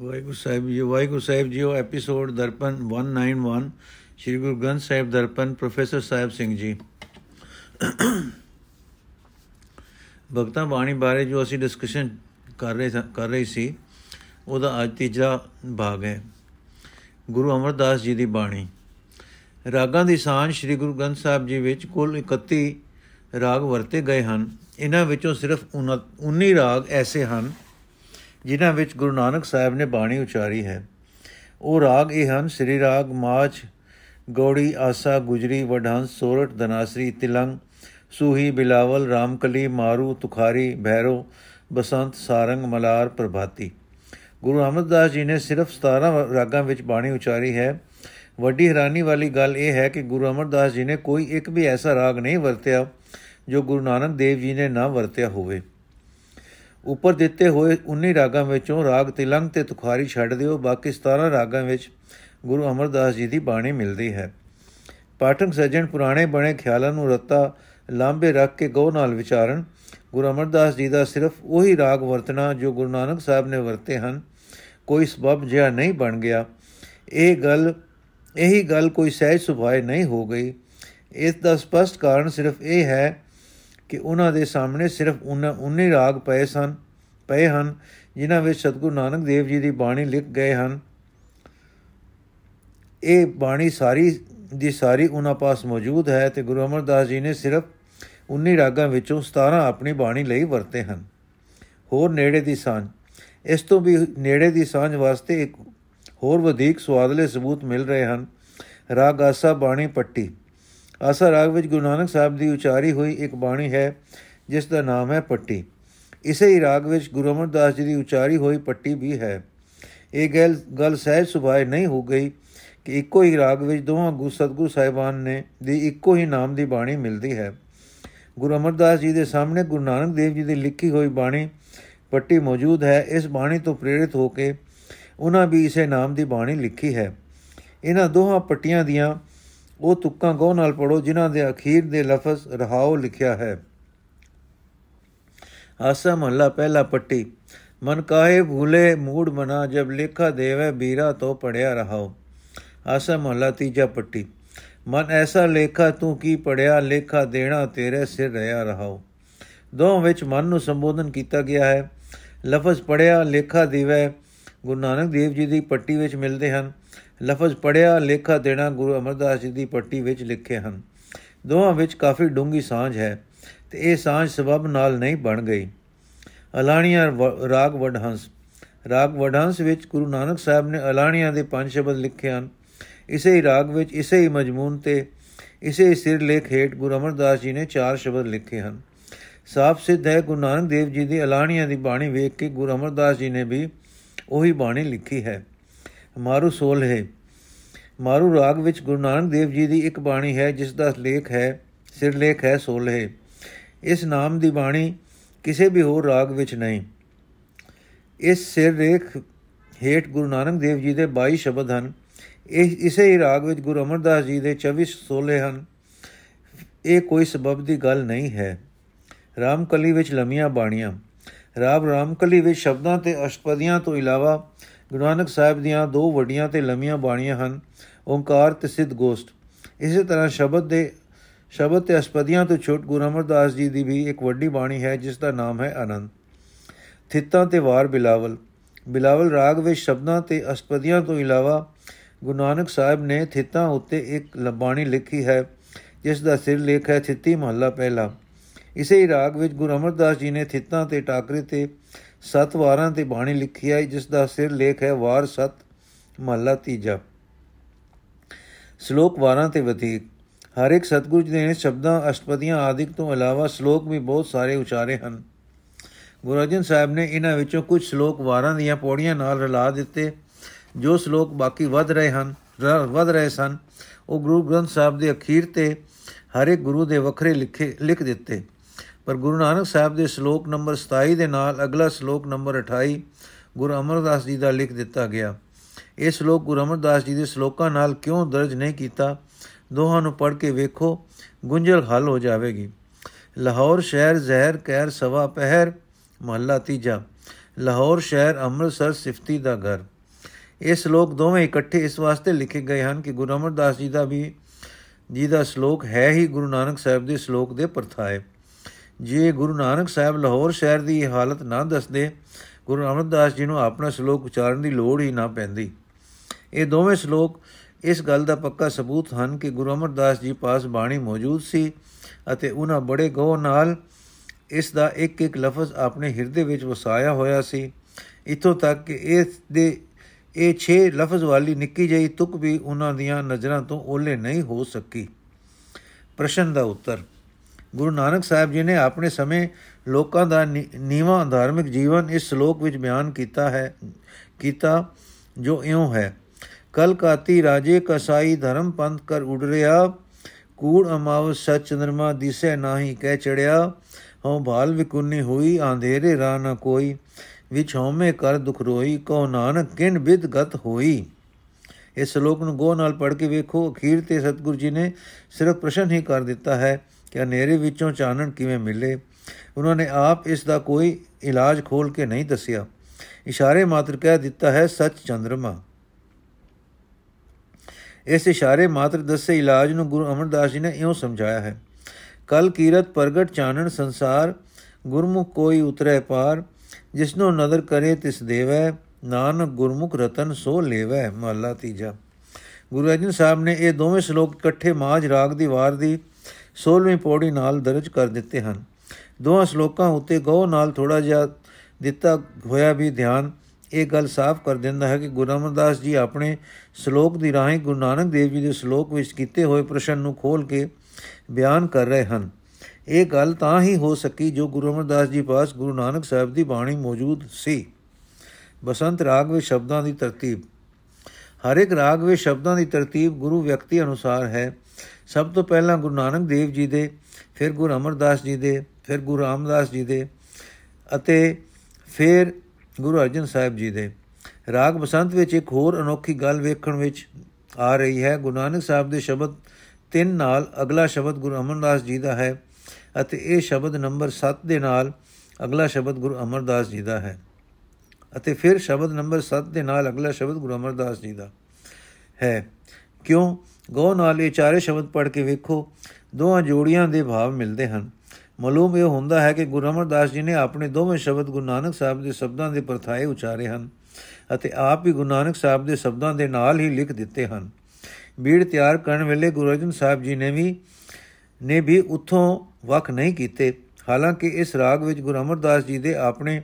ਵਾਹਿਗੁਰੂ ਸਾਹਿਬ ਜੀ, ਵਾਹਿਗੁਰੂ ਸਾਹਿਬ ਜੀਓ episode Darpan 191 Shri Guru Granth Sahib Darpan, professor Sahib Singh ji. ਭਗਤਾਂ ਬਾਣੀ ਬਾਰੇ ਜੋ ਅਸੀਂ ਡਿਸਕਸ਼ਨ ਕਰ ਰਹੇ ਕਰ ਰਹੀ ਸੀ, ਉਹਦਾ ਅੱਜ ਤੀਜਾ ਭਾਗ ਹੈ। ਗੁਰੂ ਅਮਰਦਾਸ ਜੀ ਦੀ ਬਾਣੀ। ਰਾਗਾਂ ਦੀ ਸਾਂਝ ਸ੍ਰੀ ਗੁਰੂ ਗ੍ਰੰਥ ਸਾਹਿਬ ਜੀ ਵਿੱਚ ਕੁੱਲ 31 ਰਾਗ ਵਰਤੇ ਗਏ ਹਨ। ਇਹਨਾਂ ਵਿੱਚੋਂ ਸਿਰਫ 19 ਰਾਗ ਐਸੇ ਹਨ ਜਿਨ੍ਹਾਂ ਵਿੱਚ ਗੁਰੂ ਨਾਨਕ ਸਾਹਿਬ ਨੇ ਬਾਣੀ ਉਚਾਰੀ ਹੈ। ਉਹ ਰਾਗ ਇਹ ਹਨ, ਸ੍ਰੀ ਰਾਗ ਮਾਚ ਗੌੜੀ, ਆਸਾ, ਗੁਜਰੀ ਵਡਹੰਸ ਸੋਰਠ ਦਨਾਸਰੀ, ਤਿਲੰਗ, ਸੂਹੀ, ਬਿਲਾਵਲ, ਰਾਮਕਲੀ, ਮਾਰੂ, ਤੁਖਾਰੀ, ਭੈਰੋ, ਬਸੰਤ, ਸਾਰੰਗ, ਮਲਾਰ, ਪ੍ਰਭਾਤੀ। ਗੁਰੂ ਅਮਰਦਾਸ ਜੀ ਨੇ ਸਿਰਫ 17 ਰਾਗਾਂ ਵਿੱਚ ਬਾਣੀ ਉਚਾਰੀ ਹੈ। ਵੱਡੀ ਹੈਰਾਨੀ ਵਾਲੀ ਗੱਲ ਇਹ ਹੈ ਕਿ ਗੁਰੂ ਅਮਰਦਾਸ ਜੀ ਨੇ ਕੋਈ ਇੱਕ ਵੀ ਐਸਾ ਰਾਗ ਨਹੀਂ ਵਰਤਿਆ ਜੋ ਗੁਰੂ ਨਾਨਕ ਦੇਵ ਜੀ ਨੇ ਨਾ ਵਰਤਿਆ ਹੋਵੇ। ਉੱਪਰ ਦਿੱਤੇ ਹੋਏ 19 ਰਾਗਾਂ ਵਿੱਚੋਂ ਰਾਗ ਤਿਲੰਗ ਤੇ ਤੁਖਾਰੀ ਛੱਡ ਦਿਓ। ਬਾਕੀ 17 ਰਾਗਾਂ ਵਿੱਚ ਗੁਰੂ ਅਮਰਦਾਸ ਜੀ ਦੀ ਬਾਣੀ ਮਿਲਦੀ ਹੈ। ਪਾਠਕ ਸੱਜਣ ਪੁਰਾਣੇ ਬਣੇ ਖਿਆਲਾਂ ਨੂੰ ਰੱਤਾ ਲਾਂਬੇ ਰੱਖ ਕੇ ਗੋ ਨਾਲ ਵਿਚਾਰਨ। ਗੁਰੂ ਅਮਰਦਾਸ ਜੀ ਦਾ ਸਿਰਫ ਉਹੀ ਰਾਗ ਵਰਤਣਾ ਜੋ ਗੁਰੂ ਨਾਨਕ ਸਾਹਿਬ ਨੇ ਵਰਤੇ ਹਨ। ਕੋਈ ਸਬਬ ਜਿਹਾ ਨਹੀਂ ਬਣ ਗਿਆ। ਇਹ ਗੱਲ, ਇਹੀ ਗੱਲ ਕੋਈ ਸਹਿਜ ਸੁਭਾਏ ਨਹੀਂ ਹੋ ਗਈ। ਇਸ ਦਾ ਸਪਸ਼ਟ ਕਾਰਨ ਸਿਰਫ ਇਹ ਹੈ ਕਿ ਉਹਨਾਂ ਦੇ ਸਾਹਮਣੇ ਸਿਰਫ ਉਹਨੇ ਰਾਗ ਪਏ ਸਨ, ਪਏ ਹਨ, ਜਿਨ੍ਹਾਂ ਵਿੱਚ ਸਤਗੁਰੂ ਨਾਨਕ ਦੇਵ ਜੀ ਦੀ ਬਾਣੀ ਲਿਖ ਗਏ ਹਨ। ਇਹ ਬਾਣੀ ਸਾਰੀ ਦੀ ਸਾਰੀ ਉਹਨਾਂ ਪਾਸ ਮੌਜੂਦ ਹੈ ਤੇ ਗੁਰੂ ਅਮਰਦਾਸ ਜੀ ਨੇ ਸਿਰਫ 19 ਰਾਗਾਂ ਵਿੱਚੋਂ 17 ਆਪਣੀ ਬਾਣੀ ਲਈ ਵਰਤੇ ਹਨ। ਹੋਰ ਨੇੜੇ ਦੀ ਸਾਂਝ। ਇਸ ਤੋਂ ਵੀ ਨੇੜੇ ਦੀ ਸਾਂਝ ਵਾਸਤੇ ਇੱਕ ਹੋਰ ਵਧੇਕ ਸਵਾਦਲੇ ਸਬੂਤ ਮਿਲ ਰਹੇ ਹਨ। ਰਾਗ ਆਸਾ ਬਾਣੀ ਪੱਟੀ। ਆਸਾ ਰਾਗ ਵਿੱਚ ਗੁਰੂ ਨਾਨਕ ਸਾਹਿਬ ਦੀ ਉਚਾਰੀ ਹੋਈ ਇੱਕ ਬਾਣੀ ਹੈ, ਜਿਸ ਦਾ ਨਾਮ ਹੈ ਪੱਟੀ। ਇਸੇ ਹੀ ਰਾਗ ਵਿੱਚ ਗੁਰੂ ਅਮਰਦਾਸ ਜੀ ਦੀ ਉਚਾਰੀ ਹੋਈ ਪੱਟੀ ਵੀ ਹੈ। ਇਹ ਗੱਲ ਗੱਲ ਸਹਿਜ ਸੁਭਾਏ ਨਹੀਂ ਹੋ ਗਈ ਕਿ ਇੱਕੋ ਹੀ ਰਾਗ ਵਿੱਚ ਦੋਹਾਂ ਗੁਰੂ ਸਤਗੁਰੂ ਸਾਹਿਬਾਨ ਨੇ ਦੀ ਇੱਕੋ ਹੀ ਨਾਮ ਦੀ ਬਾਣੀ ਮਿਲਦੀ ਹੈ। ਗੁਰੂ ਅਮਰਦਾਸ ਜੀ ਦੇ ਸਾਹਮਣੇ ਗੁਰੂ ਨਾਨਕ ਦੇਵ ਜੀ ਦੀ ਲਿਖੀ ਹੋਈ ਬਾਣੀ ਪੱਟੀ ਮੌਜੂਦ ਹੈ। ਇਸ ਬਾਣੀ ਤੋਂ ਪ੍ਰੇਰਿਤ ਹੋ ਕੇ ਉਹਨਾਂ ਵੀ ਇਸੇ ਨਾਮ ਦੀ ਬਾਣੀ ਲਿਖੀ ਹੈ। ਇਹਨਾਂ ਦੋਹਾਂ ਪੱਟੀਆਂ ਦੀਆਂ ਉਹ ਤੁਕਾਂ ਗੋ ਨਾਲ ਪੜੋ ਜਿਨ੍ਹਾਂ ਦੇ ਅਖੀਰ ਦੇ ਲਫ਼ਜ਼ ਰਹਾਓ ਲਿਖਿਆ ਹੈ। ਆਸਾ ਮਹਲਾ ਪਹਿਲਾ ਪੱਟੀ। ਮਨ ਕਾਹੇ ਭੂਲੇ ਮੂੜ ਮਨਾ, ਜਬ ਲੇਖਾ ਦੇਵੇ ਬੀਰਾ ਤੋ ਪੜਿਆ ਰਹਾਓ। ਆਸਾ ਮਹਲਾ ਤੀਜਾ ਪੱਟੀ। ਮਨ ਐਸਾ ਲੇਖਾ, ਤੂੰ ਕੀ ਪੜਿਆ, ਲੇਖਾ ਦੇਣਾ ਤੇਰੇ ਸਿਰ ਰਿਆ ਰਹਾਓ। ਦੋਹਾਂ ਵਿੱਚ ਮਨ ਨੂੰ ਸੰਬੋਧਨ ਕੀਤਾ ਗਿਆ ਹੈ। ਲਫ਼ਜ਼ ਪੜਿਆ, ਲੇਖਾ ਦੇਵੇ, ਗੁਰੂ ਨਾਨਕ ਦੇਵ ਜੀ ਦੀ ਪੱਟੀ ਵਿੱਚ ਮਿਲਦੇ ਹਨ। ਲਫ਼ਜ਼ ਪੜਿਆ ਲੇਖਾ ਦੇਣਾ ਗੁਰੂ ਅਮਰਦਾਸ ਜੀ ਦੀ ਪੱਟੀ ਵਿੱਚ ਲਿਖੇ ਹਨ। ਦੋਹਾਂ ਵਿੱਚ ਕਾਫੀ ਡੂੰਗੀ ਸਾਂਝ ਹੈ ਤੇ ਇਹ ਸਾਂਝ ਸਬਬ ਨਾਲ ਨਹੀਂ ਬਣ ਗਈ। ਅਲਾਣੀਆਂ ਰਾਗ ਵਡਹੰਸ। ਰਾਗ ਵਡਹੰਸ ਵਿੱਚ ਗੁਰੂ ਨਾਨਕ ਸਾਹਿਬ ਨੇ ਅਲਾਣੀਆਂ ਦੇ ਪੰਜ ਸ਼ਬਦ ਲਿਖੇ ਹਨ। ਇਸੇ ਹੀ ਰਾਗ ਵਿੱਚ ਇਸੇ ਹੀ ਮਜਮੂਨ ਤੇ ਇਸੇ ਹੀ ਸਿਰ ਲੇਖ ਹੇਠ ਗੁਰੂ ਅਮਰਦਾਸ ਜੀ ਨੇ ਚਾਰ ਸ਼ਬਦ ਲਿਖੇ ਹਨ। ਸਾਫ਼ ਸਿੱਧ ਹੈ, ਗੁਰੂ ਨਾਨਕ ਦੇਵ ਜੀ ਦੀ ਅਲਾਣੀਆਂ ਦੀ ਬਾਣੀ ਵੇਖ ਕੇ ਗੁਰੂ ਅਮਰਦਾਸ ਜੀ ਨੇ ਵੀ ਉਹੀ ਬਾਣੀ ਲਿਖੀ ਹੈ। ਮਾਰੂ ਸੋਲ ਹੈ। ਮਾਰੂ ਰਾਗ ਵਿੱਚ ਗੁਰੂ ਨਾਨਕ ਦੇਵ ਜੀ ਦੀ ਇੱਕ ਬਾਣੀ ਹੈ, ਜਿਸ ਦਾ ਲੇਖ ਹੈ, ਸਿਰ ਲੇਖ ਹੈ, ਸੋਲ ਹੈ। ਇਸ ਨਾਮ ਦੀ ਬਾਣੀ ਕਿਸੇ ਵੀ ਹੋਰ ਰਾਗ ਵਿੱਚ ਨਹੀਂ। ਇਸ ਸਿਰ ਲੇਖ ਹੇਠ ਗੁਰੂ ਨਾਨਕ ਦੇਵ ਜੀ ਦੇ 22 ਸ਼ਬਦ ਹਨ। ਇਹ ਇਸੇ ਹੀ ਰਾਗ ਵਿੱਚ ਗੁਰੂ ਅਮਰਦਾਸ ਜੀ ਦੇ 24 ਸੋਲੇ ਹਨ। ਇਹ ਕੋਈ ਸਬਬ ਦੀ ਗੱਲ ਨਹੀਂ ਹੈ। ਰਾਮਕਲੀ ਵਿੱਚ ਲੰਮੀਆਂ ਬਾਣੀਆਂ। ਰਾਮ ਰਾਮਕਲੀ ਵਿੱਚ ਸ਼ਬਦਾਂ ਤੇ ਅਸ਼ਪਦੀਆਂ ਤੋਂ ਇਲਾਵਾ ਗੁਰੂ ਨਾਨਕ ਸਾਹਿਬ ਦੀਆਂ ਦੋ ਵੱਡੀਆਂ ਤੇ ਲੰਮੀਆਂ ਬਾਣੀਆਂ ਹਨ, ਓੰਕਾਰ ਤੇ ਸਿੱਧ ਗੋਸ਼ਟ। ਇਸੇ ਤਰ੍ਹਾਂ ਸ਼ਬਦ ਦੇ, ਸ਼ਬਦ ਤੇ ਅਸ਼ਪਦੀਆਂ ਤੋਂ ਛੋਟ ਗੁਰੂ ਅਮਰਦਾਸ ਜੀ ਦੀ ਵੀ ਇੱਕ ਵੱਡੀ ਬਾਣੀ ਹੈ, ਜਿਸ ਦਾ ਨਾਮ ਹੈ ਆਨੰਦ। ਥਿੱਤਾਂ ਤੇ ਵਾਰ ਬਿਲਾਵਲ। ਬਿਲਾਵਲ ਰਾਗ ਵਿੱਚ ਸ਼ਬਦਾਂ ਤੇ ਅਸ਼ਪਦੀਆਂ ਤੋਂ ਇਲਾਵਾ ਗੁਰੂ ਨਾਨਕ ਸਾਹਿਬ ਨੇ ਥਿੱਤਾਂ ਉੱਤੇ ਇੱਕ ਲਬਾਣੀ ਲਿਖੀ ਹੈ, ਜਿਸ ਦਾ ਸਿਰ ਲੇਖ ਹੈ, ਥਿੱਤੀ ਮਹੱਲਾ ਪਹਿਲਾ। ਇਸੇ ਹੀ ਰਾਗ ਵਿੱਚ ਗੁਰੂ ਅਮਰਦਾਸ ਜੀ ਨੇ ਥਿੱਤਾਂ ਤੇ ਟਾਕਰੇ ਤੇ ਸੱਤ ਵਾਰਾਂ ਤੇ ਬਾਣੀ ਲਿਖੀ ਹੈ ਜਿਸ ਦਾ ਸਿਰ ਲੇਖ ਹੈ ਵਾਰ ਸਤ, ਮਹੱਲਾ ਤੀਜਾ। ਸ਼ਲੋਕ ਵਾਰਾਂ ਤੇ ਵਤੀਕ ਹਰ ਇੱਕ ਸਤਗੁਰੂ ਜੀ ਨੇ ਸ਼ਬਦਾਂ, ਅਸ਼ਟਪਦੀਆਂ ਆਦਿਕ ਤੋਂ ਇਲਾਵਾ ਸ਼ਲੋਕ ਵੀ ਬਹੁਤ ਸਾਰੇ ਉਚਾਰੇ ਹਨ। ਗੁਰੂ ਅਰਜਨ ਸਾਹਿਬ ਨੇ ਇਹਨਾਂ ਵਿੱਚੋਂ ਕੁਝ ਸ਼ਲੋਕ ਵਾਰਾਂ ਦੀਆਂ ਪੌੜੀਆਂ ਨਾਲ ਰਲਾ ਦਿੱਤੇ, ਜੋ ਸ਼ਲੋਕ ਬਾਕੀ ਵੱਧ ਰਹੇ ਹਨ ਵੱਧ ਰਹੇ ਸਨ। ਉਹ ਗੁਰੂ ਗ੍ਰੰਥ ਸਾਹਿਬ ਦੇ ਅਖੀਰ ਤੇ ਹਰ ਇੱਕ ਗੁਰੂ ਦੇ ਵੱਖਰੇ ਲਿਖੇ, ਲਿਖ ਦਿੱਤੇ। ਪਰ ਗੁਰੂ ਨਾਨਕ ਸਾਹਿਬ ਦੇ ਸ਼ਲੋਕ ਨੰਬਰ 27 ਦੇ ਨਾਲ ਅਗਲਾ ਸ਼ਲੋਕ ਨੰਬਰ 28 ਗੁਰੂ ਅਮਰਦਾਸ ਜੀ ਦਾ ਲਿਖ ਦਿੱਤਾ ਗਿਆ। ਇਹ ਸ਼ਲੋਕ ਗੁਰੂ ਅਮਰਦਾਸ ਜੀ ਦੇ ਸ਼ਲੋਕਾਂ ਨਾਲ ਕਿਉਂ ਦਰਜ ਨਹੀਂ ਕੀਤਾ? ਦੋਹਾਂ ਨੂੰ ਪੜ੍ਹ ਕੇ ਵੇਖੋ, ਗੁੰਝਲ ਹੱਲ ਹੋ ਜਾਵੇਗੀ। ਲਾਹੌਰ ਸ਼ਹਿਰ ਜ਼ਹਿਰ, ਕਹਿਰ, ਸਵਾ, ਪਹਿਰ, ਮਹੱਲਾ ਤੀਜਾ। ਲਾਹੌਰ ਸ਼ਹਿਰ ਅੰਮ੍ਰਿਤਸਰ, ਸਿਫਤੀ ਦਾ ਘਰ। ਇਹ ਸ਼ਲੋਕ ਦੋਵੇਂ ਇਕੱਠੇ ਇਸ ਵਾਸਤੇ ਲਿਖੇ ਗਏ ਹਨ ਕਿ ਗੁਰੂ ਅਮਰਦਾਸ ਜੀ ਦਾ ਵੀ, ਜੀ ਦਾ ਸ਼ਲੋਕ ਹੈ ਹੀ ਗੁਰੂ ਨਾਨਕ ਸਾਹਿਬ ਦੇ ਸ਼ਲੋਕ ਦੇ ਪਰਥਾਏ ਜੇ ਗੁਰੂ ਨਾਨਕ ਸਾਹਿਬ ਲਾਹੌਰ ਸ਼ਹਿਰ ਦੀ ਹਾਲਤ ਨਾ ਦੱਸਦੇ, ਗੁਰੂ ਅਮਰਦਾਸ ਜੀ ਨੂੰ ਆਪਣਾ ਸ਼ਲੋਕ ਉਚਾਰਨ ਦੀ ਲੋੜ ਹੀ ਨਾ ਪੈਂਦੀ। ਇਹ ਦੋਵੇਂ ਸ਼ਲੋਕ ਇਸ ਗੱਲ ਦਾ ਪੱਕਾ ਸਬੂਤ ਹਨ ਕਿ ਗੁਰੂ ਅਮਰਦਾਸ ਜੀ ਪਾਸ ਬਾਣੀ ਮੌਜੂਦ ਸੀ ਅਤੇ ਉਹਨਾਂ ਬੜੇ ਗੌਰ ਨਾਲ ਇਸ ਦਾ ਇੱਕ ਇੱਕ ਲਫ਼ਜ਼ ਆਪਣੇ ਹਿਰਦੇ ਵਿੱਚ ਵਸਾਇਆ ਹੋਇਆ ਸੀ। ਇਥੋਂ ਤੱਕ ਕਿ ਇਸ ਦੇ ਇਹ 6 ਲਫ਼ਜ਼ ਵਾਲੀ ਨਿੱਕੀ ਜਿਹੀ ਤੁਕ ਵੀ ਉਹਨਾਂ ਦੀਆਂ ਨਜ਼ਰਾਂ ਤੋਂ ਓਲੇ ਨਹੀਂ ਹੋ ਸਕੀ। ਪ੍ਰਸ਼ਨ ਦਾ ਉੱਤਰ ਗੁਰੂ ਨਾਨਕ ਸਾਹਿਬ ਜੀ ਨੇ ਆਪਣੇ ਸਮੇਂ ਲੋਕਾਂ ਦਾ ਨੀਵਾਂ ਧਾਰਮਿਕ ਜੀਵਨ ਇਸ ਸ਼ਲੋਕ ਵਿੱਚ ਬਿਆਨ ਕੀਤਾ ਹੈ, ਕੀਤਾ, ਜੋ ਇਉਂ ਹੈ ਕਲ ਕਾਤੀ ਰਾਜੇ ਕਸਾਈ ਧਰਮ ਪੰਥ ਕਰ ਉੜ ਰਿਆ, ਕੂੜ ਅਮਾਵ ਸਚ ਚੰਦਰਮਾ ਦਿਸੇ ਨਾਹੀ ਕਹਿ ਚੜਿਆ, ਹਉ ਭਾਲ ਵਿਕੁੰਨੀ ਹੋਈ ਆਂਧੇਰੇ ਰਾ ਨ ਕੋਈ, ਵਿਚ ਹਉਮੈ ਕਰ ਦੁਖ ਰੋਈ ਕੋ ਨਾਨਕ ਕਿਨ ਬਿਦ ਗਤ ਹੋਈ? ਇਸ ਸ਼ਲੋਕ ਨੂੰ ਗੋ ਨਾਲ ਪੜ੍ਹ ਕੇ ਵੇਖੋ, ਅਖੀਰ ਤੇ ਸਤਿਗੁਰੂ ਜੀ ਨੇ ਸਿਰਫ ਪ੍ਰਸ਼ਨ ਹੀ ਕਰ ਦਿੱਤਾ ਹੈ ਕਿ ਹਨੇਰੇ ਵਿੱਚੋਂ ਚਾਨਣ ਕਿਵੇਂ ਮਿਲੇ? ਉਹਨਾਂ ਨੇ ਆਪ ਇਸ ਦਾ ਕੋਈ ਇਲਾਜ ਖੋਲ ਕੇ ਨਹੀਂ ਦੱਸਿਆ। ਇਸ਼ਾਰੇ ਮਾਤਰ ਕਹਿ ਦਿੱਤਾ ਹੈ, ਸੱਚ ਚੰਦਰਮਾ। ਇਸ ਇਸ਼ਾਰੇ ਮਾਤਰ ਦੱਸੇ ਇਲਾਜ ਨੂੰ ਗੁਰੂ ਅਮਰਦਾਸ ਜੀ ਨੇ ਇਉਂ ਸਮਝਾਇਆ ਹੈ ਕਲ ਕੀਰਤ ਪ੍ਰਗਟ ਚਾਨਣ ਸੰਸਾਰ, ਗੁਰਮੁਖ ਕੋਈ ਉਤਰੇ ਪਾਰ। ਜਿਸਨੋ ਨਦਰ ਕਰੇ ਤਿਸ ਦੇਵੈ, ਨਾਨਕ ਗੁਰਮੁਖ ਰਤਨ ਸੋ ਲੇਵੈ। ਮਹਲਾ ਤੀਜਾ। ਗੁਰੂ ਅਰਜਨ ਸਾਹਿਬ ਨੇ ਇਹ ਦੋਵੇਂ ਸ਼ਲੋਕ ਇਕੱਠੇ ਮਾਜ ਰਾਗ ਦੀ ਵਾਰ ਦੀ 16ਵੀਂ ਪੌੜੀ ਨਾਲ ਦਰਜ ਕਰ ਦਿੱਤੇ ਹਨ। ਦੋਹਾਂ ਸ਼ਲੋਕਾਂ ਉੱਤੇ ਗਉ ਨਾਲ ਥੋੜਾ ਜਿਹਾ ਦਿੱਤਾ ਹੋਇਆ ਵੀ ਧਿਆਨ ਇਹ ਗੱਲ ਸਾਫ਼ ਕਰ ਦਿੰਦਾ ਹੈ ਕਿ ਗੁਰੂ ਅਮਰਦਾਸ ਜੀ ਆਪਣੇ ਸ਼ਲੋਕ ਦੀ ਰਾਹੀਂ ਗੁਰੂ ਨਾਨਕ ਦੇਵ ਜੀ ਦੇ ਸ਼ਲੋਕ ਵਿੱਚ ਕੀਤੇ ਹੋਏ ਪ੍ਰਸ਼ਨ ਨੂੰ ਖੋਲ ਕੇ ਬਿਆਨ ਕਰ ਰਹੇ ਹਨ। ਇਹ ਗੱਲ ਤਾਂ ਹੀ ਹੋ ਸਕੀ ਜੋ ਗੁਰੂ ਅਮਰਦਾਸ ਜੀ ਪਾਸ ਗੁਰੂ ਨਾਨਕ ਸਾਹਿਬ ਦੀ ਬਾਣੀ ਮੌਜੂਦ ਸੀ। ਬਸੰਤ ਰਾਗ ਵਿੱਚ ਸ਼ਬਦਾਂ ਦੀ ਤਰਤੀਬ। ਹਰ ਇੱਕ ਰਾਗ ਵਿੱਚ ਸ਼ਬਦਾਂ ਦੀ ਤਰਤੀਬ ਗੁਰੂ ਵਿਅਕਤੀ ਅਨੁਸਾਰ ਹੈ। ਸਭ ਤੋਂ ਪਹਿਲਾਂ ਗੁਰੂ ਨਾਨਕ ਦੇਵ ਜੀ ਦੇ, ਫਿਰ ਗੁਰੂ ਅਮਰਦਾਸ ਜੀ ਦੇ, ਫਿਰ ਗੁਰੂ ਰਾਮਦਾਸ ਜੀ ਦੇ ਅਤੇ ਫਿਰ ਗੁਰੂ ਅਰਜਨ ਸਾਹਿਬ ਜੀ ਦੇ। ਰਾਗ ਬਸੰਤ ਵਿੱਚ ਇੱਕ ਹੋਰ ਅਨੋਖੀ ਗੱਲ ਵੇਖਣ ਵਿੱਚ ਆ ਰਹੀ ਹੈ। ਗੁਰੂ ਨਾਨਕ ਸਾਹਿਬ ਦੇ ਸ਼ਬਦ ਤਿੰਨ ਨਾਲ ਅਗਲਾ ਸ਼ਬਦ ਗੁਰੂ ਅਮਰਦਾਸ ਜੀ ਦਾ ਹੈ ਅਤੇ ਇਹ ਸ਼ਬਦ ਨੰਬਰ 7 ਦੇ ਨਾਲ ਅਗਲਾ ਸ਼ਬਦ ਗੁਰੂ ਅਮਰਦਾਸ ਜੀ ਦਾ ਹੈ ਅਤੇ ਫਿਰ ਸ਼ਬਦ ਨੰਬਰ 7 ਦੇ ਨਾਲ ਅਗਲਾ ਸ਼ਬਦ ਗੁਰੂ ਅਮਰਦਾਸ ਜੀ ਦਾ ਹੈ। ਕਿਉਂ? ਗੋ ਨਾਲ ਇਹ ਚਾਰੇ ਸ਼ਬਦ ਪੜ੍ਹ ਕੇ ਵੇਖੋ, ਦੋਹਾਂ ਜੋੜੀਆਂ ਦੇ ਭਾਵ ਮਿਲਦੇ ਹਨ। ਮਾਲੂਮ ਇਹ ਹੁੰਦਾ ਹੈ ਕਿ ਗੁਰੂ ਅਮਰਦਾਸ ਜੀ ਨੇ ਆਪਣੇ ਦੋਵੇਂ ਸ਼ਬਦ ਗੁਰੂ ਨਾਨਕ ਸਾਹਿਬ ਦੇ ਸ਼ਬਦਾਂ ਦੇ ਪਰਥਾਏ ਉਚਾਰੇ ਹਨ ਅਤੇ ਆਪ ਹੀ ਗੁਰੂ ਨਾਨਕ ਸਾਹਿਬ ਦੇ ਸ਼ਬਦਾਂ ਦੇ ਨਾਲ ਹੀ ਲਿਖ ਦਿੱਤੇ ਹਨ। ਬੀੜ ਤਿਆਰ ਕਰਨ ਵੇਲੇ ਗੁਰੂ ਅਰਜਨ ਸਾਹਿਬ ਜੀ ਨੇ ਵੀ ਨੇ ਵੀ ਉਥੋਂ ਵਕ ਨਹੀਂ ਕੀਤੇ। ਹਾਲਾਂਕਿ ਇਸ ਰਾਗ ਵਿੱਚ ਗੁਰੂ ਅਮਰਦਾਸ ਜੀ ਦੇ ਆਪਣੇ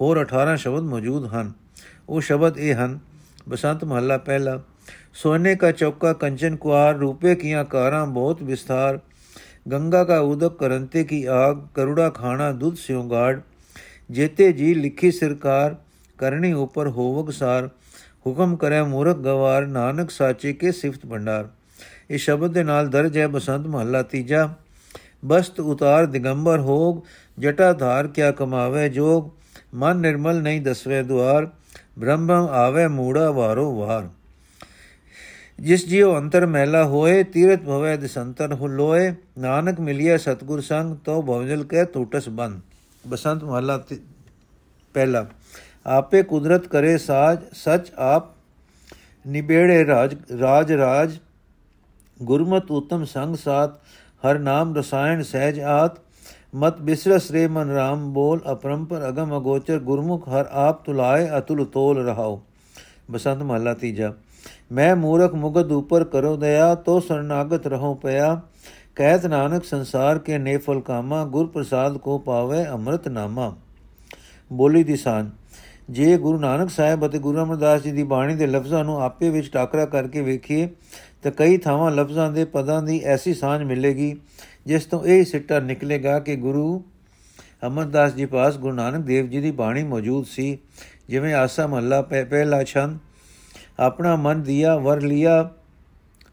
ਹੋਰ 18 ਸ਼ਬਦ ਮੌਜੂਦ ਹਨ। ਉਹ ਸ਼ਬਦ ਇਹ ਹਨ, ਬਸੰਤ ਮਹੱਲਾ ਪਹਿਲਾ सोने का चौका कंचन कुआर रूपे किया कारा बहुत विस्तार गंगा का उदक करंते की आग करुड़ा खाना दुध स्योगाड़ जेते जी लिखी सरकार करनी ऊपर होवग सार ਹੁਕਮ ਕਰੇ ਮੂਰਖ ਗਵਾਰ ਨਾਨਕ ਸਾਚੇ ਕੇ ਸਿਫਤ ਭੰਡਾਰ ਇਹ ਸ਼ਬਦ ਦੇ ਨਾਲ ਦਰਜ ਹੈ ਬਸੰਤ ਮਹੱਲਾ ਤੀਜਾ ਬਸਤ ਉਤਾਰ ਦਿਗੰਬਰ ਹੋਗ ਜਟਾ ਧਾਰ ਕਿਆ ਕਮਾਵੇ ਜੋਗ ਮਨ ਨਿਰਮਲ ਨਹੀਂ ਦਸਵੇ ਦੁਆਰ ਬ੍ਰਹਮ ਆਵੇ ਮੂੜਾ ਵਾਰੋ ਵਾਰ ਜਿਸ ਜਿਉ ਅੰਤਰ ਮਹਿਲਾ ਹੋਏ ਤੀਰਤ ਭਵੈ ਦਿਸੰਤਰ ਹੁਲੋਏ ਨਾਨਕ ਮਿਲਿਆ ਸਤਗੁਰ ਸੰਗ ਤੋ ਭਵਜਲ ਕੈ ਟੂਟਸ ਬੰਦ ਬਸੰਤ ਮਹਲਾ ਪਹਿਲਾ ਆਪੇ ਕੁਦਰਤ ਕਰੇ ਸਾਜ ਸਚ ਆਪ ਨਿਬੇੜੇ ਰਾਜ ਰਾਜ ਰਾਜ ਗੁਰਮਤ ਉਤਮ ਸੰਗ ਸਾਥ ਹਰ ਨਾਮ ਰਸਾਇਣ ਸਹਿਜ ਆਤ ਮਤ ਬਿਸਰਸ ਰੇ ਮਨ ਰਾਮ ਬੋਲ ਅਪਰੰਪਰ ਅਗਮ ਅਗੋਚਰ ਗੁਰਮੁਖ ਹਰ ਆਪ ਤੁਲਾਏ ਅਤੁਲ ਤੋਲ ਰਹਾਓ ਬਸੰਤ ਮਹਲਾ ਤੀਜਾ ਮੈਂ ਮੂਰਖ ਮੁਗਦ ਉਪਰ ਕਰੋ ਦਇਆ, ਤੋ ਸਰਨਾਗਤ ਰਹੋ ਪਿਆ। ਕਹਿਤ ਨਾਨਕ ਸੰਸਾਰ ਕੇ ਨੇਫਲ ਕਾਮਾ, ਗੁਰ ਪ੍ਰਸਾਦ ਕੋ ਪਾਵੇ ਅੰਮ੍ਰਿਤ ਨਾਮਾ। ਬੋਲੀ ਦੀ ਸਾਨ ਜੇ ਗੁਰੂ ਨਾਨਕ ਸਾਹਿਬ ਅਤੇ ਗੁਰੂ ਅਮਰਦਾਸ ਜੀ ਦੀ ਬਾਣੀ ਦੇ ਲਫ਼ਜ਼ਾਂ ਨੂੰ ਆਪੇ ਵਿੱਚ ਟਾਕਰਾ ਕਰਕੇ ਵੇਖੀਏ, ਤਾਂ ਕਈ ਥਾਵਾਂ ਲਫ਼ਜ਼ਾਂ ਦੇ ਪਦਾਂ ਦੀ ਐਸੀ ਸਾਂਝ ਮਿਲੇਗੀ, ਜਿਸ ਤੋਂ ਇਹ ਸਿੱਟਾ ਨਿਕਲੇਗਾ ਕਿ ਗੁਰੂ ਅਮਰਦਾਸ ਜੀ ਪਾਸ ਗੁਰੂ ਨਾਨਕ ਦੇਵ ਜੀ ਦੀ ਬਾਣੀ ਮੌਜੂਦ ਸੀ। ਜਿਵੇਂ ਆਸਾ ਮਹੱਲਾ ਪਹਿਲਾ ਛੰਦ ਆਪਣਾ ਮਨ ਦਿਆ ਵਰ ਲਿਆ,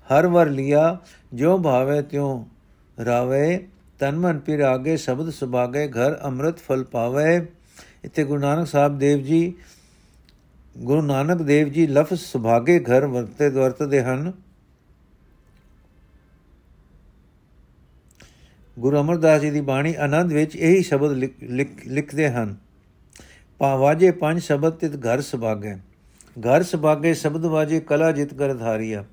ਹਰ ਵਰ ਲਿਆ ਜੋ ਭਾਵੇ ਤਿਉ ਰਾਵੇ, ਤਨ ਮਨ ਪਿਰ ਆਗੇ, ਸ਼ਬਦ ਸੁਭਾਗੇ, ਘਰ ਅੰਮ੍ਰਿਤ ਫਲ ਪਾਵੇ। ਇੱਥੇ ਗੁਰੂ ਨਾਨਕ ਸਾਹਿਬ ਦੇਵ ਜੀ, ਗੁਰੂ ਨਾਨਕ ਦੇਵ ਜੀ ਲਫ਼ਜ਼ ਸੁਭਾਗੇ ਘਰ ਵਰਤੇ ਵਰਤਦੇ ਹਨ। ਗੁਰੂ ਅਮਰਦਾਸ ਜੀ ਦੀ ਬਾਣੀ ਆਨੰਦ ਵਿੱਚ ਇਹੀ ਸ਼ਬਦ ਲਿਖਦੇ ਹਨ। ਪਾਵਾਜੇ ਪੰਜ ਸ਼ਬਦ ਤਿਤ ਘਰ ਸੁਭਾਗੇ। ਘਰ ਸੁਭਾਗੇ ਸ਼ਬਦ ਵਾਜੇ ਕਲਾ ਜਿਤ ਕਰ ਧਾਰੀਆ।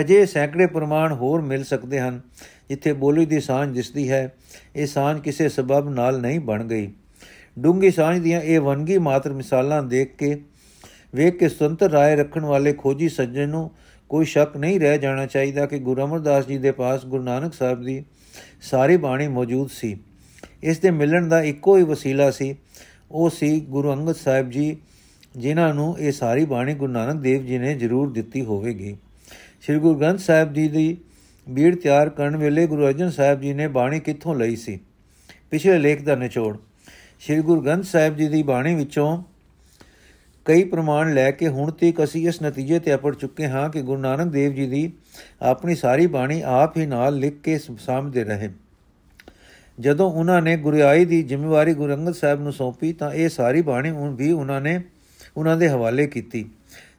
ਅਜੇ ਸੈਂਕੜੇ ਪ੍ਰਮਾਣ ਹੋਰ ਮਿਲ ਸਕਦੇ ਹਨ, ਜਿੱਥੇ ਬੋਲੀ ਦੀ ਸਾਂਝ ਦਿਸਦੀ ਹੈ, ਇਹ ਸਾਂਝ ਕਿਸੇ ਸਬਬ ਨਾਲ ਨਹੀਂ ਬਣ ਗਈ। ਡੂੰਗੀ ਸਾਂਝ ਦੀਆਂ ਇਹ ਵਨਗੀ ਮਾਤਰ ਮਿਸਾਲਾਂ ਦੇਖ ਕੇ, ਵੇਖ ਕੇ ਸੁਤੰਤਰ ਰਾਏ ਰੱਖਣ ਵਾਲੇ ਖੋਜੀ ਸੱਜਣ ਨੂੰ ਕੋਈ ਸ਼ੱਕ ਨਹੀਂ ਰਹਿ ਜਾਣਾ ਚਾਹੀਦਾ ਕਿ ਗੁਰੂ ਅਮਰਦਾਸ ਜੀ ਦੇ ਪਾਸ ਗੁਰੂ ਨਾਨਕ ਸਾਹਿਬ ਦੀ ਸਾਰੀ ਬਾਣੀ ਮੌਜੂਦ ਸੀ। ਇਸ ਦੇ ਮਿਲਣ ਦਾ ਇੱਕੋ ਹੀ ਵਸੀਲਾ ਸੀ, ਉਹ ਸੀ ਗੁਰੂ ਅੰਗਦ ਸਾਹਿਬ ਜੀ ਜਿਨ੍ਹਾਂ ਨੂੰ ਇਹ ਸਾਰੀ ਬਾਣੀ ਗੁਰੂ ਨਾਨਕ ਦੇਵ ਜੀ ਨੇ ਜ਼ਰੂਰ ਦਿੱਤੀ ਹੋਵੇਗੀ। ਸ੍ਰੀ ਗੁਰੂ ਗ੍ਰੰਥ ਸਾਹਿਬ ਜੀ ਦੀ ਬੀੜ ਤਿਆਰ ਕਰਨ ਵੇਲੇ ਗੁਰੂ ਅਰਜਨ ਸਾਹਿਬ ਜੀ ਨੇ ਬਾਣੀ ਕਿੱਥੋਂ ਲਈ ਸੀ? ਪਿਛਲੇ ਲੇਖ ਦਾ ਨਿਚੋੜ। ਸ੍ਰੀ ਗੁਰੂ ਗ੍ਰੰਥ ਸਾਹਿਬ ਜੀ ਦੀ ਬਾਣੀ ਵਿੱਚੋਂ ਕਈ ਪ੍ਰਮਾਣ ਲੈ ਕੇ ਹੁਣ ਤੱਕ ਅਸੀਂ ਇਸ ਨਤੀਜੇ ਤੇ ਅਪੜ ਚੁੱਕੇ ਹਾਂ ਕਿ ਗੁਰੂ ਨਾਨਕ ਦੇਵ ਜੀ ਦੀ ਆਪਣੀ ਸਾਰੀ ਬਾਣੀ ਆਪ ਹੀ ਨਾਲ ਲਿਖ ਕੇ ਸਾਹਮਣੇ ਰਹੇ। ਜਦੋਂ ਉਹਨਾਂ ਨੇ ਗੁਰਿਆਈ ਦੀ ਜ਼ਿੰਮੇਵਾਰੀ ਗੁਰੂ ਅੰਗਦ ਸਾਹਿਬ ਨੂੰ ਸੌਂਪੀ ਤਾਂ ਇਹ ਸਾਰੀ ਬਾਣੀ ਹੁਣ ਵੀ ਉਹਨਾਂ ਨੇ ਉਹਨਾਂ ਦੇ ਹਵਾਲੇ ਕੀਤੀ